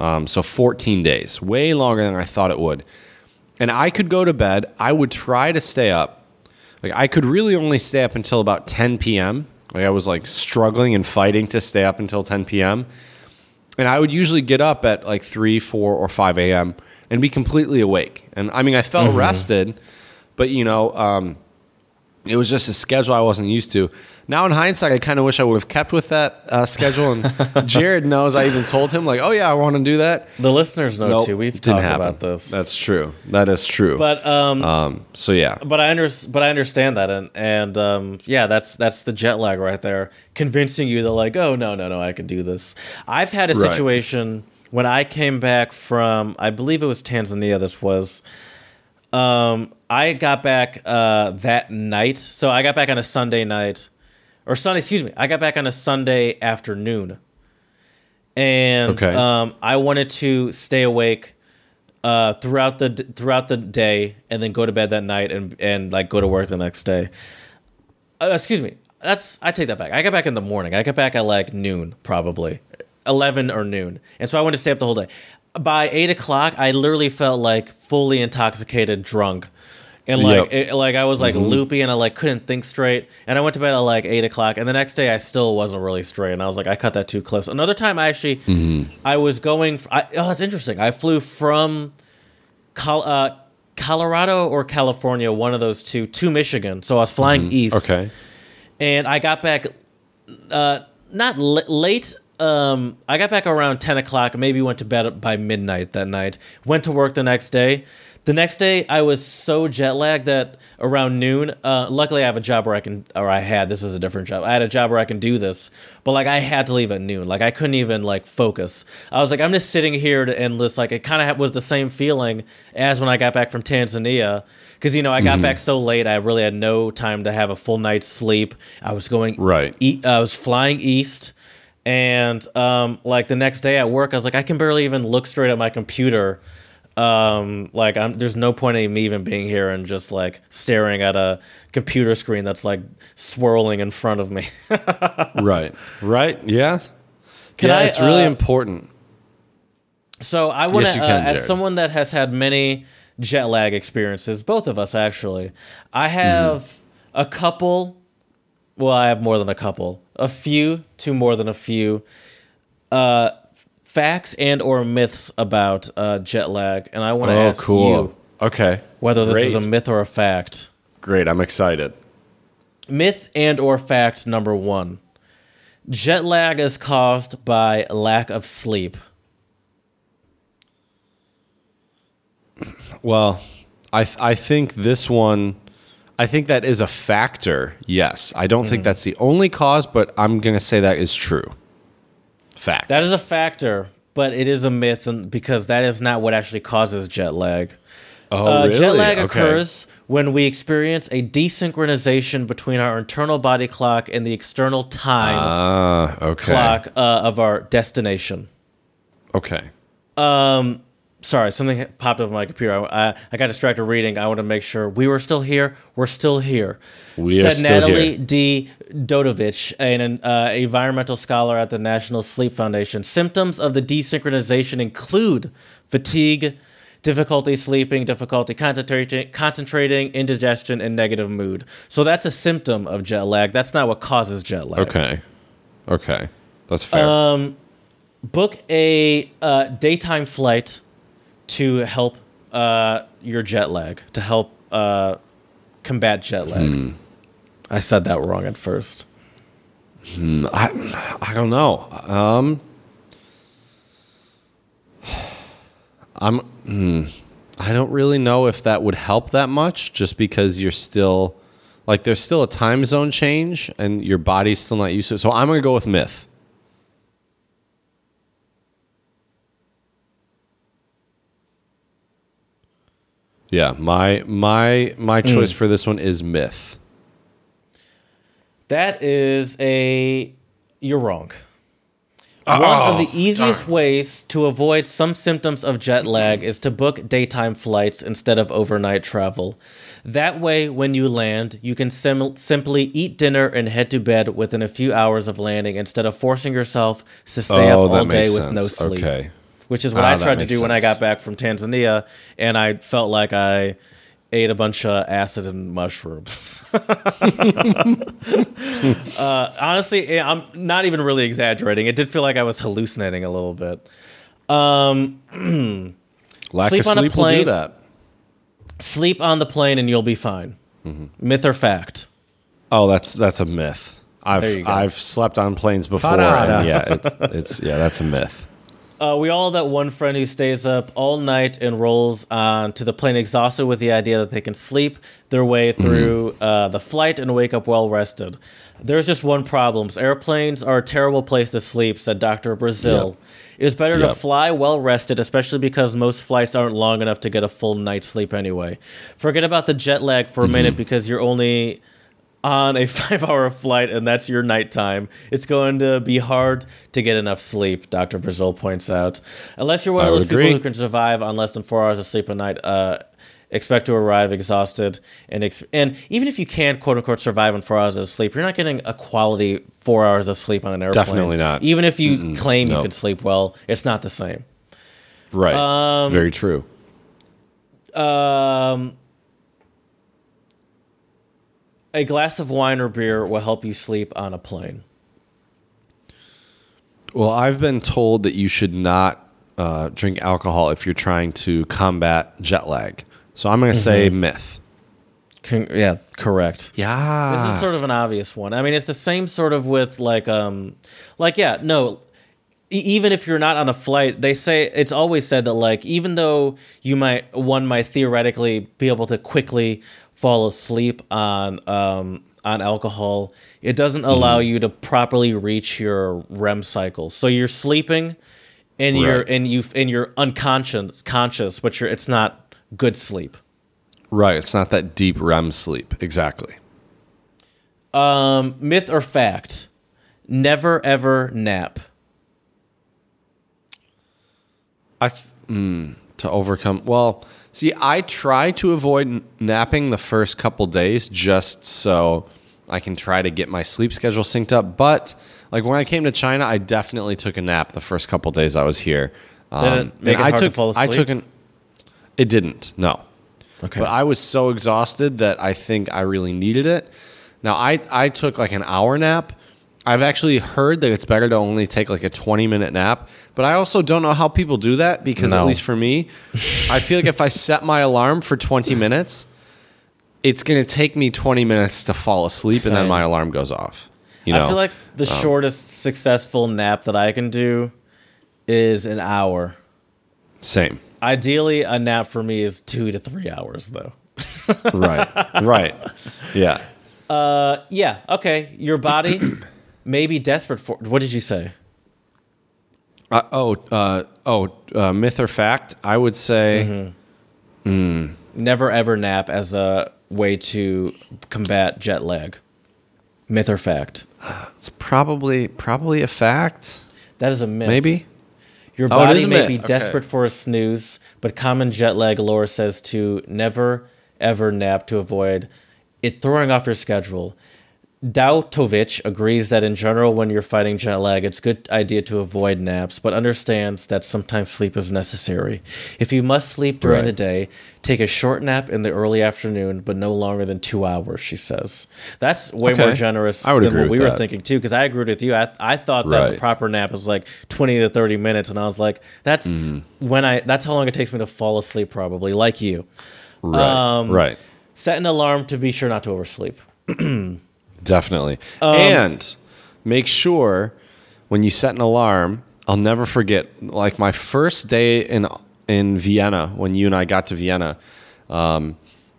Um, so 14 days, way longer than I thought it would. And I could go to bed. I would try to stay up. Like I could really only stay up until about 10 p.m. Like I was like struggling and fighting to stay up until 10 p.m. And I would usually get up at like 3, 4, or 5 a.m. and be completely awake. And I mean, I felt rested, but you know, um, it was just a schedule I wasn't used to. Now, in hindsight, I kind of wish I would have kept with that uh, schedule. And Jared knows I even told him, like, oh, yeah, I want to do that. The listeners know Nope, too. We've talked happen. about this. That's true. That is true. but um, um, so, yeah. but I under, but I understand that, and and um, yeah, that's that's the jet lag right there, convincing you that like, oh no, no, no, I can do this. I've had a Right. situation when I came back from, I believe it was Tanzania. This was, um, I got back uh, that night, so I got back on a Sunday night, or Sunday, excuse me, I got back on a Sunday afternoon, and Okay. um, I wanted to stay awake uh, throughout the throughout the day and then go to bed that night and and like go to work the next day. Uh, excuse me. That's I take that back. I got back in the morning. I got back at like noon, probably eleven or noon, and so I wanted to stay up the whole day. By eight o'clock, I literally felt like fully intoxicated, drunk, and like Yep. it, like I was like loopy and I like couldn't think straight. And I went to bed at like eight o'clock, and the next day I still wasn't really straight. And I was like, I cut that too close. Another time, I actually I was going. I oh, that's interesting. I flew from Col- uh, Colorado or California, one of those two, to Michigan. So I was flying east. Okay. And I got back, uh, not l- late. Um, I got back around 10 o'clock, maybe went to bed by midnight that night. Went to work the next day. The next day, I was so jet lagged that around noon, uh, luckily I have a job where I can, or I had, this was a different job. I had a job where I can do this, but like I had to leave at noon. Like I couldn't even like focus. I was like, I'm just sitting here to, and just like, it kind of was the same feeling as when I got back from Tanzania. Cause you know, I got back so late, I really had no time to have a full night's sleep. I was going, Right. e- I was flying east, and um, like the next day at work, I was like, I can barely even look straight at my computer. Um, like, I'm there's no point in me even being here and just like staring at a computer screen that's like swirling in front of me. right. Right. Yeah. Can yeah, I, it's really uh, important. So I want to, you uh, as someone that has had many jet lag experiences, both of us actually, I have Mm-hmm. a couple. Well, I have more than a couple, a few to more than a few, uh, facts and or myths about uh, jet lag, and I want to Oh, ask cool. you Okay. whether this is a myth or a fact. Great. I'm excited. Myth and or fact number one: jet lag is caused by lack of sleep. Well, I th- I think this one, I think that is a factor. Yes, I don't Mm-hmm. think that's the only cause, but I'm gonna say that is true. Fact. That is a factor, but it is a myth and- because that is not what actually causes jet lag. oh, Uh, really? Jet lag Okay. occurs when we experience a desynchronization between our internal body clock and the external time Ah, okay. clock uh, of our destination. Okay. Sorry, something popped up on my computer. I, I, I got distracted reading. I want to make sure we were still here. We're still here. We are Said still Natalie here. D. Dautovich, an, an uh, environmental scholar at the National Sleep Foundation. Symptoms of the desynchronization include fatigue, difficulty sleeping, difficulty concentrating, concentrating, indigestion, and negative mood. So that's a symptom of jet lag. That's not what causes jet lag. Okay. Okay. That's fair. Um, book a uh, daytime flight to help uh, your jet lag, to help uh, combat jet lag. I said that wrong at first. I I don't know. Um, I'm. hmm, I don't really know if that would help that much, just because you're still, like, there's still a time zone change, and your body's still not used to it. So I'm gonna go with myth. Yeah, my my my hmm. choice for this one is myth. That is a. You're wrong. One of oh, the easiest ways to avoid some symptoms of jet lag is to book daytime flights instead of overnight travel. That way, when you land, you can sim- simply eat dinner and head to bed within a few hours of landing instead of forcing yourself to stay Oh, up all day makes with no sleep. Okay. Which is what Ah, I tried to makes do when I got back from Tanzania, and I felt like I ate a bunch of acid and mushrooms. uh, honestly, I'm not even really exaggerating. It did feel like I was hallucinating a little bit. Um, Lack Sleep of on a sleep will do that. sleep on the plane and you'll be fine. Mm-hmm. Myth or fact? Oh, that's that's a myth. I've There you go. I've slept on planes before, Ta-da. and yeah, it's, it's yeah, that's a myth. Uh, we all have that one friend who stays up all night and rolls on to the plane exhausted with the idea that they can sleep their way Mm-hmm. through uh, the flight and wake up well rested. There's just one problem. Airplanes are a terrible place to sleep, said Dr. Brazil. Yep. It is better to fly well rested, especially because most flights aren't long enough to get a full night's sleep anyway. Forget about the jet lag for a Mm-hmm. minute because you're only on a five hour flight and that's your nighttime. It's going to be hard to get enough sleep, Dr. Brazil points out. Unless you're one I of those people agree. who can survive on less than four hours of sleep a night, uh, expect to arrive exhausted. And, ex- and even if you can, quote unquote, survive on four hours of sleep, you're not getting a quality four hours of sleep on an airplane. Definitely not. Even if you claim you can sleep well, it's not the same. Right. Um, Very true. Um, a glass of wine or beer will help you sleep on a plane. Well, I've been told that you should not uh, drink alcohol if you're trying to combat jet lag. So I'm going to say Mm-hmm. myth. Con- yeah, correct. Yeah. This is sort of an obvious one. I mean, it's the same sort of with like, um, like yeah, no. e- Even if you're not on a flight, they say it's always said that like even though you might one might theoretically be able to quickly fall asleep on um, on alcohol, it doesn't allow you to properly reach your REM cycle. So you're sleeping, and you're Right. and you and you're unconscious conscious, but you're it's not good sleep. right. It's not that deep REM sleep. Exactly. Um, myth or fact? Never ever nap. I th- mm, to overcome. Well, see, I try to avoid napping the first couple days just so I can try to get my sleep schedule synced up. But like when I came to China, I definitely took a nap the first couple days I was here. Um, Did it make and it I hard to took, fall I took an. It didn't. No. Okay. But I was so exhausted that I think I really needed it. Now I I took like an hour nap. I've actually heard that it's better to only take like a 20 minute nap, but I also don't know how people do that because at least for me, I feel like if I set my alarm for 20 minutes, it's going to take me 20 minutes to fall asleep and then my alarm goes off. You know. I feel like the um, shortest successful nap that I can do is an hour. same. Ideally, a nap for me is two to three hours, though. Right. right. Yeah. Uh, yeah. Okay. Your body may be desperate for. What did you say? Uh, oh, uh, oh, uh, myth or fact? I would say Never ever nap as a way to combat jet lag. Myth or fact? it's probably probably a fact. That is a myth. Maybe. Your Oh, body a may myth. be Okay. desperate for a snooze, but common jet lag lore says to never ever nap to avoid it throwing off your schedule. Dautovich agrees that in general, when you're fighting jet lag, it's a good idea to avoid naps, but understands that sometimes sleep is necessary. If you must sleep during Right. the day, take a short nap in the early afternoon, but no longer than two hours, she says. That's way more generous I would than agree what we with were thinking, too, because I agreed with you. I, I thought that the proper nap is like 20 to 30 minutes, and I was like, that's Mm-hmm. when I, that's how long it takes me to fall asleep, probably, like you. Right. Um, right. Set an alarm to be sure not to oversleep. Definitely. Um, and make sure when you set an alarm, I'll never forget like my first day in in Vienna when you and I got to Vienna. Um,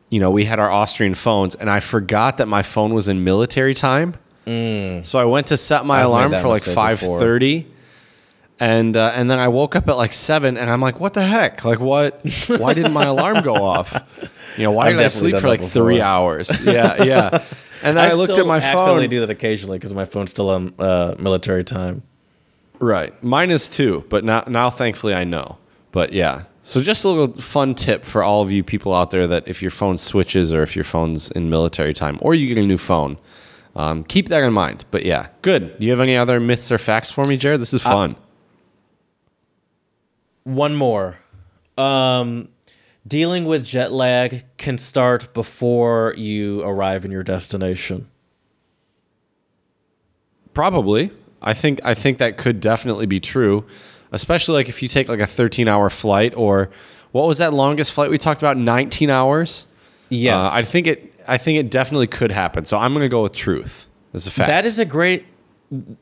you know, we had our Austrian phones and I forgot that my phone was in military time. So I went to set my Mm. I've alarm for like 5:30 and uh, and then I woke up at like 7 and I'm like what the heck? Like what why didn't my alarm go off? You know, why I've did I sleep for like 3 hours? Yeah, yeah. And then I, looked at my phone. accidentally phone. do that occasionally because my phone's still on uh, military time. Right. Mine is too, but now now thankfully I know. But yeah. So just a little fun tip for all of you people out there that if your phone switches or if your phone's in military time or you get a new phone, um, keep that in mind. But yeah, good. Do you have any other myths or facts for me, Jared? This is fun. One more. Um, dealing with jet lag can start before you arrive in your destination. Probably. I think I think that could definitely be true, especially like if you take like a 13-hour flight or what was that longest flight we talked about? 19 hours. Yes. Uh, I think it. I think it definitely could happen. So I'm going to go with truth. As a fact. That is a great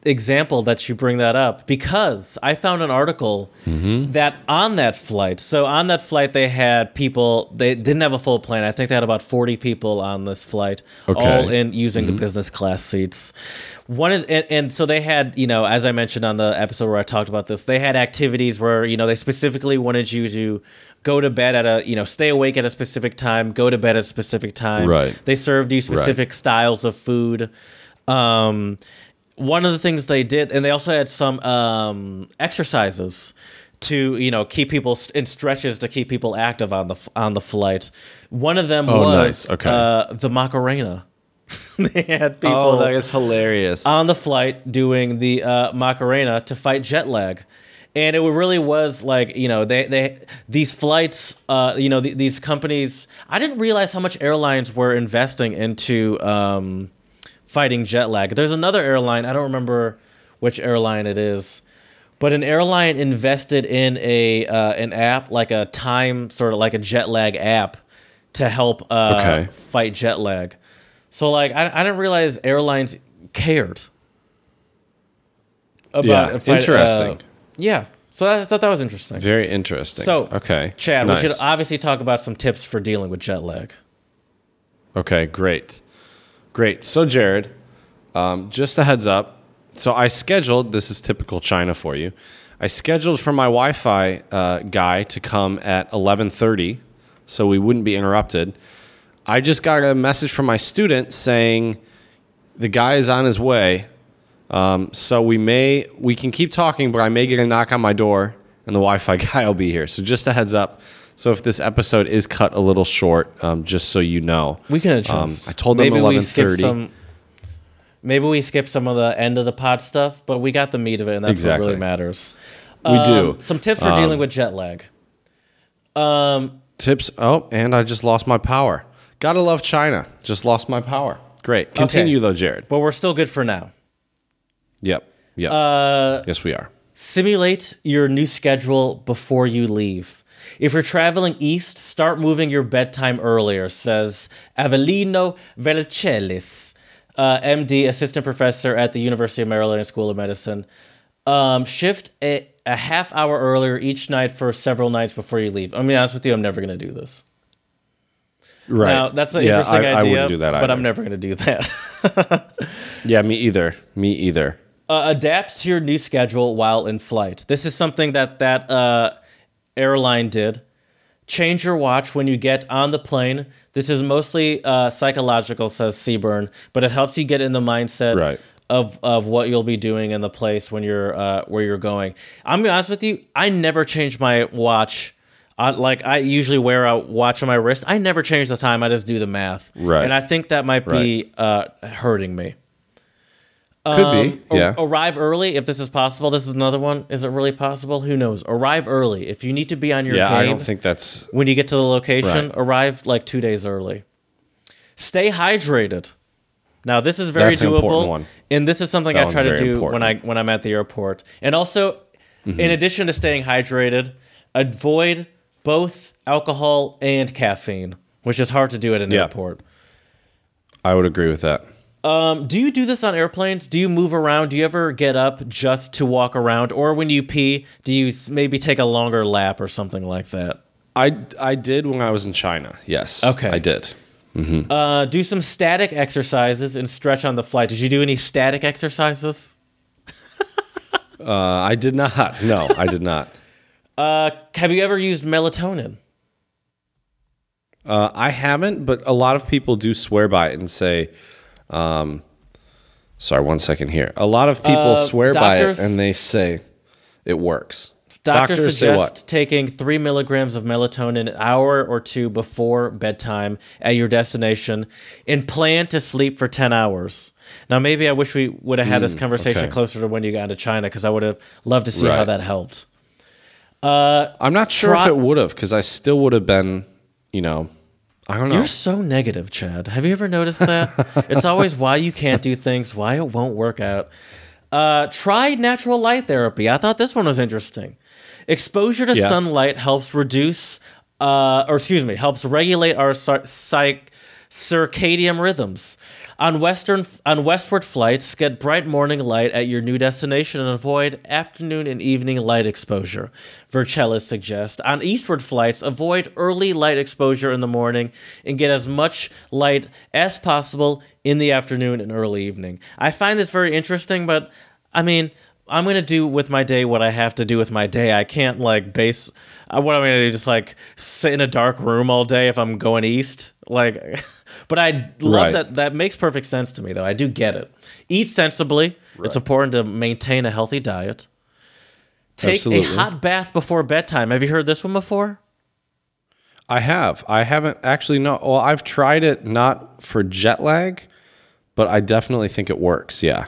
example that you bring that up because I found an article Mm-hmm. that on that flight, so on that flight, they had people, they didn't have a full plane. I think they had about 40 people on this flight, Okay. Mm-hmm. all in using the business class seats. One of, and, and so they had, you know, as I mentioned on the episode where I talked about this, they had activities where, you know, they specifically wanted you to go to bed at a, you know, stay awake at a specific time, go to bed at a specific time. Right. They served you specific styles of food. Um, one of the things they did, and they also had some um, exercises to you know keep people st- in stretches to keep people active on the f- on the flight. One of them Oh, was nice. Okay. uh, the Macarena. they had people Oh, that is hilarious. on the flight doing the uh, Macarena to fight jet lag. And it really was like you know they they these flights uh, you know th- these companies I didn't realize how much airlines were investing into um, fighting jet lag. There's another airline I don't remember which airline it is, but an airline invested in a uh, an app like a time sort of like a jet lag app to help uh, Okay. fight jet lag. So like I, I didn't realize airlines cared about Yeah, fight- interesting. uh, yeah, so I thought that was interesting. Very interesting. So okay, Chad, nice. we should obviously talk about some tips for dealing with jet lag. Okay, great. Great. So, Jared, um, just a heads up. So, I scheduled, this is typical China for you. I scheduled for my Wi Fi uh, guy to come at 1130 so we wouldn't be interrupted. I just got a message from my student saying the guy is on his way. Um, so we may, we can keep talking, but I may get a knock on my door and the Wi Fi guy will be here. So, just a heads up. So, if this episode is cut a little short, um, just so you know. We can adjust. Um, I told them maybe skip 11:30. some. Maybe we skip some of the end of the pod stuff, but we got the meat of it, and that's Exactly. what really matters. We Um, do. Some tips for dealing with jet lag. Um, Tips. Oh, and I just lost my power. Gotta love China. Just lost my power. Great. Continue though, Jared. but we're still good for now. Yep. Yep. Uh, yes, we are. simulate your new schedule before you leave. If you're traveling east, start moving your bedtime earlier, says Avelino Verceles, uh, MD, assistant professor at the University of Maryland School of Medicine. Um, shift a, a half hour earlier each night for several nights before you leave. I'm gonna honest with you, I'm never gonna do this. Right. Now that's an yeah, interesting I, I idea, wouldn't do that but. I'm never gonna do that. Yeah, me either. Me either. uh, adapt to your new schedule while in flight. This is something that that uh, airline did. Change your watch when you get on the plane. This is mostly uh, psychological, says Seaburn, but it helps you get in the mindset Right. of of what you'll be doing in the place when you're uh, where you're going. I'm gonna be honest with you. I never change my watch. On, like I usually wear a watch on my wrist. I never change the time. I just do the math. Right. And I think that might be uh, hurting me. Could be. Ar- Yeah. arrive early if this is possible. This is another one. Is it really possible? Who knows? Arrive early if you need to be on your yeah, I don't think that's when you get to the location. Right. Arrive like two days early. Stay hydrated. Now this is very That's doable, one. and this is something That I try to do important. Mm-hmm. when I when I'm at the airport. And also, in addition to staying hydrated, avoid both alcohol and caffeine, which is hard to do at an Yeah. airport. I would agree with that. Um, do you do this on airplanes? Do you move around? Do you ever get up just to walk around, or when you pee, do you maybe take a longer lap or something like that? I I did when I was in China. Yes. Okay. I did. Mm-hmm. Uh, do some static exercises and stretch on the flight. Did you do any static exercises? Uh, I did not. No, I did not. Uh, have you ever used melatonin? Uh, I haven't, but a lot of people do swear by it and say, um, sorry, one second here. A lot of people Uh, swear doctors- by it and they say it works. Doctors, say suggest what? taking three milligrams of melatonin an hour or two before bedtime at your destination and plan to sleep for 10 hours. Now, maybe I wish we would have had this conversation Hmm, okay. closer to when you got to China because I would have loved to see how that helped. Uh, I'm not sure if it would have because I still would have been, you know, I don't know. You're so negative, Chad. Have you ever noticed that? it's always why you can't do things, why it won't work out. Uh, try natural light therapy. I thought this one was interesting. Exposure to Yeah. sunlight helps reduce, uh, or excuse me, helps regulate our psych- circadian rhythms. On western on westward flights, get bright morning light at your new destination and avoid afternoon and evening light exposure. Verceles suggests. On eastward flights, avoid early light exposure in the morning and get as much light as possible in the afternoon and early evening. I find this very interesting, but I mean, I'm gonna do with my day what I have to do with my day. I can't like base. Uh, what am I gonna do? Just like sit in a dark room all day if I'm going east? Like, but I love Right. that. That makes perfect sense to me, though. I do get it. Eat sensibly. It's important to maintain a healthy diet. Take Absolutely. a hot bath before bedtime. Have you heard this one before? I have. I haven't actually. No. Well, I've tried it not for jet lag, but I definitely think it works. Yeah.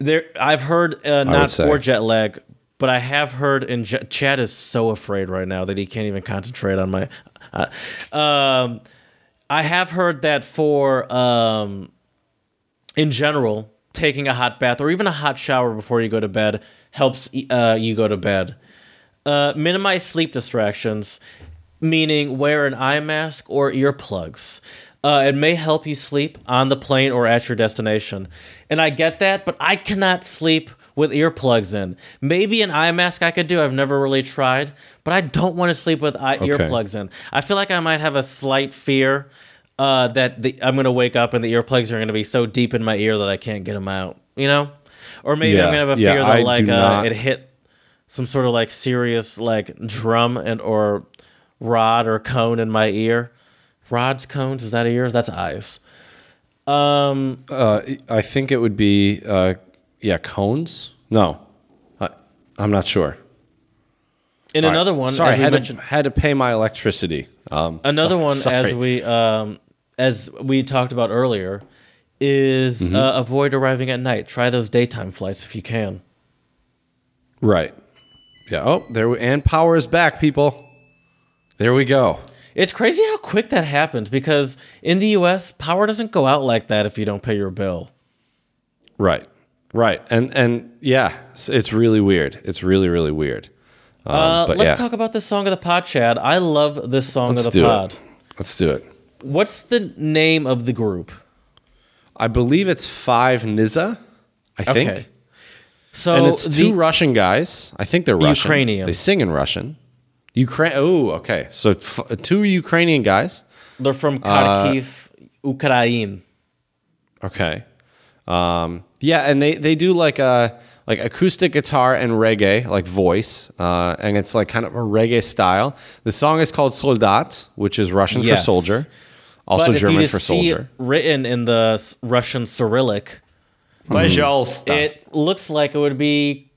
There, I've heard uh, not for jet lag, but I have heard. And J- Chad is so afraid right now that he can't even concentrate on my. Uh, um, I have heard that for um, in general, taking a hot bath or even a hot shower before you go to bed helps uh, you go to bed. Uh, minimize sleep distractions, meaning wear an eye mask or earplugs. Uh, it may help you sleep on the plane or at your destination. And I get that, but I cannot sleep with earplugs in. Maybe an eye mask I could do. I've never really tried, but I don't want to sleep with eye- earplugs in. I feel like I might have a slight fear uh, that the, I'm going to wake up and the earplugs are going to be so deep in my ear that I can't get them out. You know, or maybe Yeah, I'm going to have a yeah, fear that like uh, not- it hit some sort of like serious like drum and or rod or cone in my ear. Rods, cones, is that ears? That's eyes. Um, Uh, I think it would be. Uh, yeah, cones. No, I, I'm not sure. In All right. another one, Sorry, we had to had to pay my electricity. Um, another so- one sorry. as we um as we talked about earlier is Mm-hmm. uh, avoid arriving at night. Try those daytime flights if you can. Right. Yeah. Oh, there. We, and power is back, people. There we go. It's crazy how quick that happened because in the U.S., power doesn't go out like that if you don't pay your bill. Right. Right. And and yeah, it's, it's really weird. It's really really weird. Um, Uh, but let's yeah, talk about the song of the pod, Chad. I love this song let's of the do pod. it. Let's do it. What's the name of the group? I believe it's five Nizza. I think. So and it's two the- Russian guys. I think they're Russian. Ukrainian. They sing in Russian. Ukraine. Oh, okay. So f- two Ukrainian guys. they're from Kharkiv, Ukraine. Okay. Um, yeah, and they they do like a like acoustic guitar and reggae, like voice, uh, and it's like kind of a reggae style. The song is called Soldat, which is Russian Yes. for soldier, also but if German you for just see soldier. it written in the Russian Cyrillic, it looks like it would be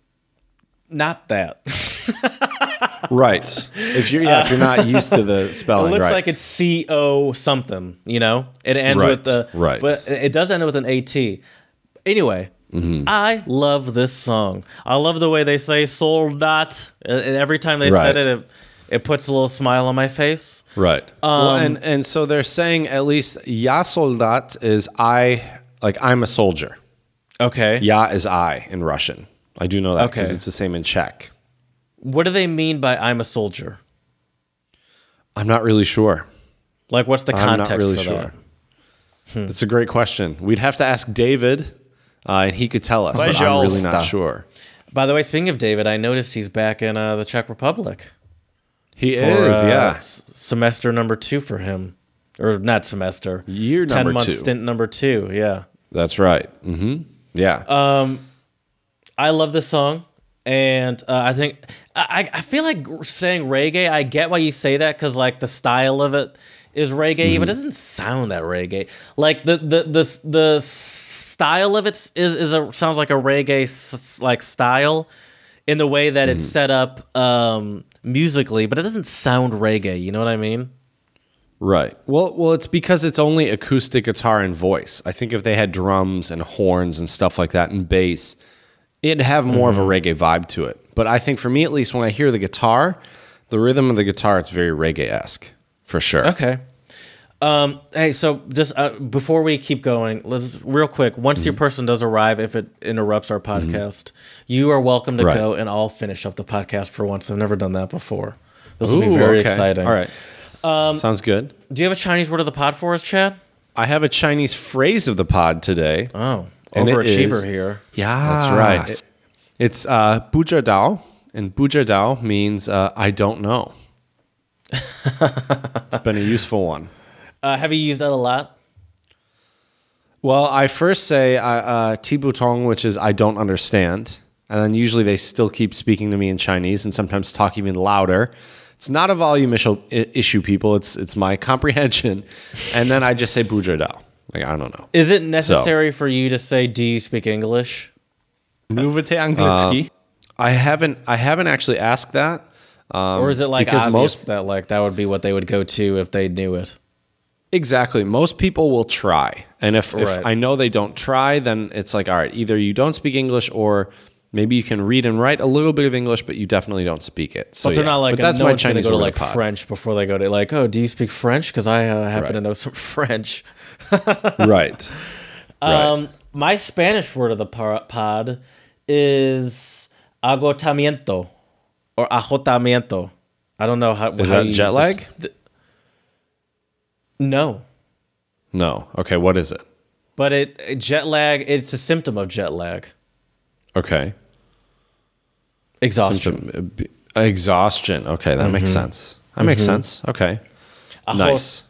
not that. Right. If you're yeah, if you're not used to the spelling, It looks right? like it's C O something, you know? It ends Right, with the right. but it does end with an A T. Anyway, Mm-hmm. I love this song. I love the way they say "soldat." And every time they Right. said it, it, it puts a little smile on my face. Right. well, and and so they're saying at least "Ja soldat" is I like I'm a soldier. Okay. "Ya" is I in Russian. I do know that because Okay. it's the same in Czech. What do they mean by I'm a soldier? I'm not really sure. Like, what's the I'm context not really for sure. that? That's a great question. We'd have to ask David, uh, and he could tell us, but I'm really not sure. By the way, speaking of David, I noticed he's back in uh, the Czech Republic. He for, uh, is, uh, yeah. s- semester number two for him, or not semester. Year number month stint number two. Yeah. That's right. hmm Yeah. Um, I love this song, and uh, I think I, I feel like saying reggae. I get why you say that because like the style of it is reggae, Mm-hmm. but it doesn't sound that reggae. Like the the the the style of it is is a sounds like a reggae s- like style in the way that Mm-hmm. it's set up um, musically, but it doesn't sound reggae. You know what I mean? Right. Well, well, it's because it's only acoustic guitar and voice. I think if they had drums and horns and stuff like that and bass, it'd have more of a reggae vibe to it. But I think for me, at least, when I hear the guitar, the rhythm of the guitar, it's very reggae esque for sure. Okay. Um, hey, so just uh, before we keep going, let's real quick. Once Mm-hmm. your person does arrive, if it interrupts our podcast, you are welcome to Right. go, and I'll finish up the podcast for once. I've never done that before. This will be very okay. exciting. All right. Um, Sounds good. Do you have a Chinese word of the pod for us, Chad? I have a Chinese phrase of the pod today. Oh, And overachiever is- here. Yeah, that's right. It- it's uh, Buja Dao, and Buja Dao means uh, I don't know. it's been a useful one. Uh, have you used that a lot? Well, I first say uh, uh, Tibutong, which is I don't understand. And then usually they still keep speaking to me in Chinese and sometimes talk even louder. It's not a volume issue, issue people. It's it's my comprehension. And then I just say Buja Dao. Like, I don't know. Is it necessary for you to say, "Do you speak English"? Mluvite anglicky? I haven't I haven't actually asked that. Um, or is it like because most that like that would be what they would go to if they knew it? Exactly. Most people will try. And if, Right. if I know they don't try, then it's like, all right, either you don't speak English or maybe you can read and write a little bit of English, but you definitely don't speak it. So But they're yeah. not like but that's no my one's gonna Chinese go to like of. French before they go to like, oh, do you speak French? Because I uh, happen Right. to know some French. Right. Um, my Spanish word of the pod is agotamiento or ajotamiento. I don't know how. Is how that you jet use lag? Th- no, No. Okay. What is it? but it jet lag. It's a symptom of jet lag. Okay. Exhaustion. Symptom- uh, exhaustion. Okay. That makes sense. That makes sense. Okay. Nice.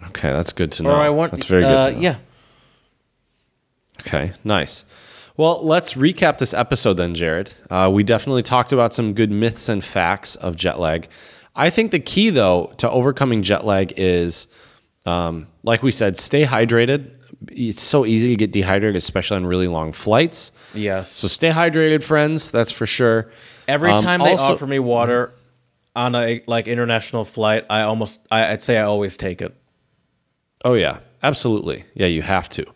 Ajotamiento. Okay. That's good to know. Or I want. that's very good uh, to know. Yeah. Okay, nice. Well, let's recap this episode then, Jared. Uh, we definitely talked about some good myths and facts of jet lag. I think the key, though, to overcoming jet lag is, um, like we said, stay hydrated. It's so easy to get dehydrated, especially on really long flights. Yes. So stay hydrated, friends. That's for sure. Every Um, time they also- offer me water on a like international flight, I almost I, I'd say I always take it. Oh yeah, absolutely. Yeah, you have to.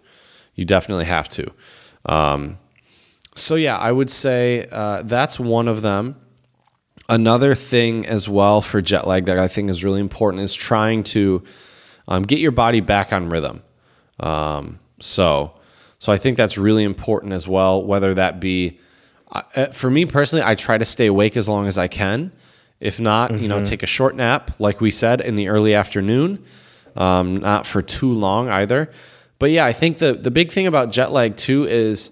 You definitely have to. Um, so yeah, I would say uh, that's one of them. Another thing as well for jet lag that I think is really important is trying to um, get your body back on rhythm. Um, so, so I think that's really important as well. Whether that be uh, for me personally, I try to stay awake as long as I can. If not, you know, take a short nap, like we said, in the early afternoon. Um, not for too long either. But yeah, I think the the big thing about jet lag too is,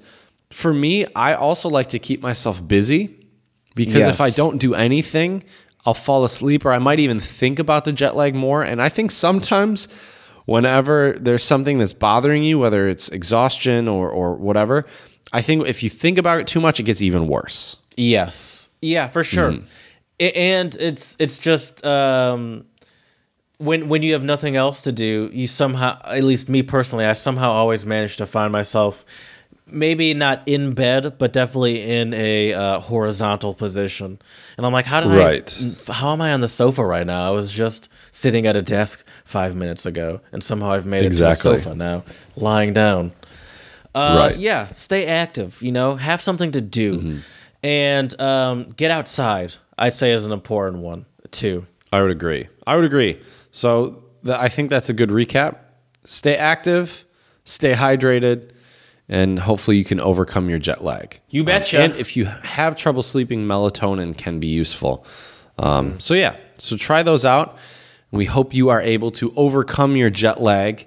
for me, I also like to keep myself busy because if I don't do anything, I'll fall asleep or I might even think about the jet lag more. And I think sometimes whenever there's something that's bothering you, whether it's exhaustion or, or whatever, I think if you think about it too much, it gets even worse. Yes. Yeah, for sure. Mm-hmm. And it's it's just um, when when you have nothing else to do, you somehow, at least me personally, I somehow always manage to find myself maybe not in bed, but definitely in a uh, horizontal position. And I'm like, how did Right. I? How am I on the sofa right now? I was just sitting at a desk five minutes ago, and somehow I've made it Exactly. to the sofa now, lying down. Uh, Right. Yeah, stay active. You know, have something to do, Mm-hmm. and um, get outside. I'd say is an important one too. I would agree. I would agree. So the, I think that's a good recap. Stay active, stay hydrated, and hopefully you can overcome your jet lag. You Um, betcha. and if you have trouble sleeping, melatonin can be useful. Um, so yeah, so try those out. We hope you are able to overcome your jet lag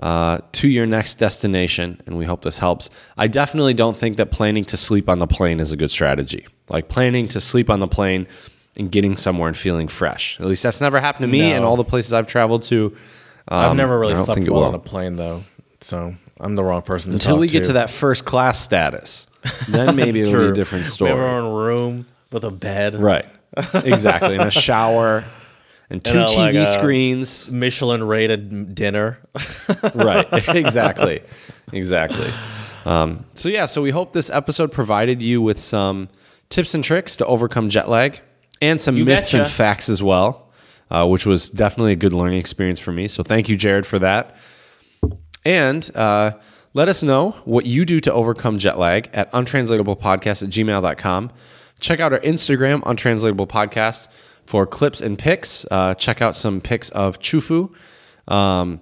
uh, to your next destination, and we hope this helps. I definitely don't think that planning to sleep on the plane is a good strategy. Like planning to sleep on the plane and getting somewhere and feeling fresh. At least that's never happened to me No. and all the places I've traveled to. I've Um, never really slept well on a plane though, so I'm the wrong person to Until we get to that first class status, then maybe it'll be a True. different We story. have our own room with a bed, Right. Exactly. And a shower and two And a, TV a- screens. Michelin rated dinner. right. Exactly. Exactly. Um, so, yeah, so we hope this episode provided you with some tips and tricks to overcome jet lag and some You myths betcha. and facts as well, uh, which was definitely a good learning experience for me. So, thank you, Jared, for that. And uh, let us know what you do to overcome jet lag at untranslatablepodcast at gmail.com. Check out our Instagram, Untranslatable Podcast, for clips and pics. Uh, check out some pics of Qufu. Um,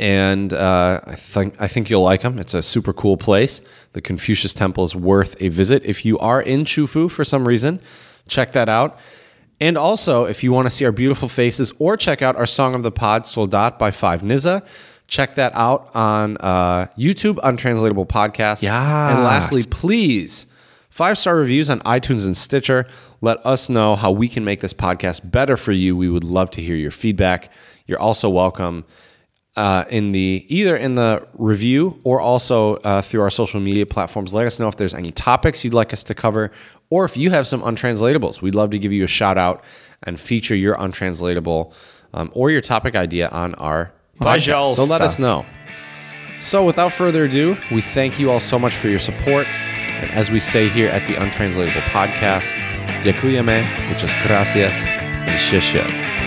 and uh, I think I think you'll like them. It's a super cool place. The Confucius Temple is worth a visit if you are in Qufu for some reason. Check that out. And also, if you want to see our beautiful faces or check out our song of the pod, Soldat by 5'nizza, check that out on uh, YouTube, Untranslatable Podcast. And lastly, please, five star reviews on iTunes and Stitcher. Let us know how we can make this podcast better for you. We would love to hear your feedback. You're also welcome uh, in the either in the review or also uh, through our social media platforms. Let us know if there's any topics you'd like us to cover, or if you have some untranslatables. We'd love to give you a shout out and feature your untranslatable um, or your topic idea on our podcast. So let us know. So without further ado, we thank you all so much for your support. And as we say here at the Untranslatable Podcast, Yakuyame, which is gracias and shishya.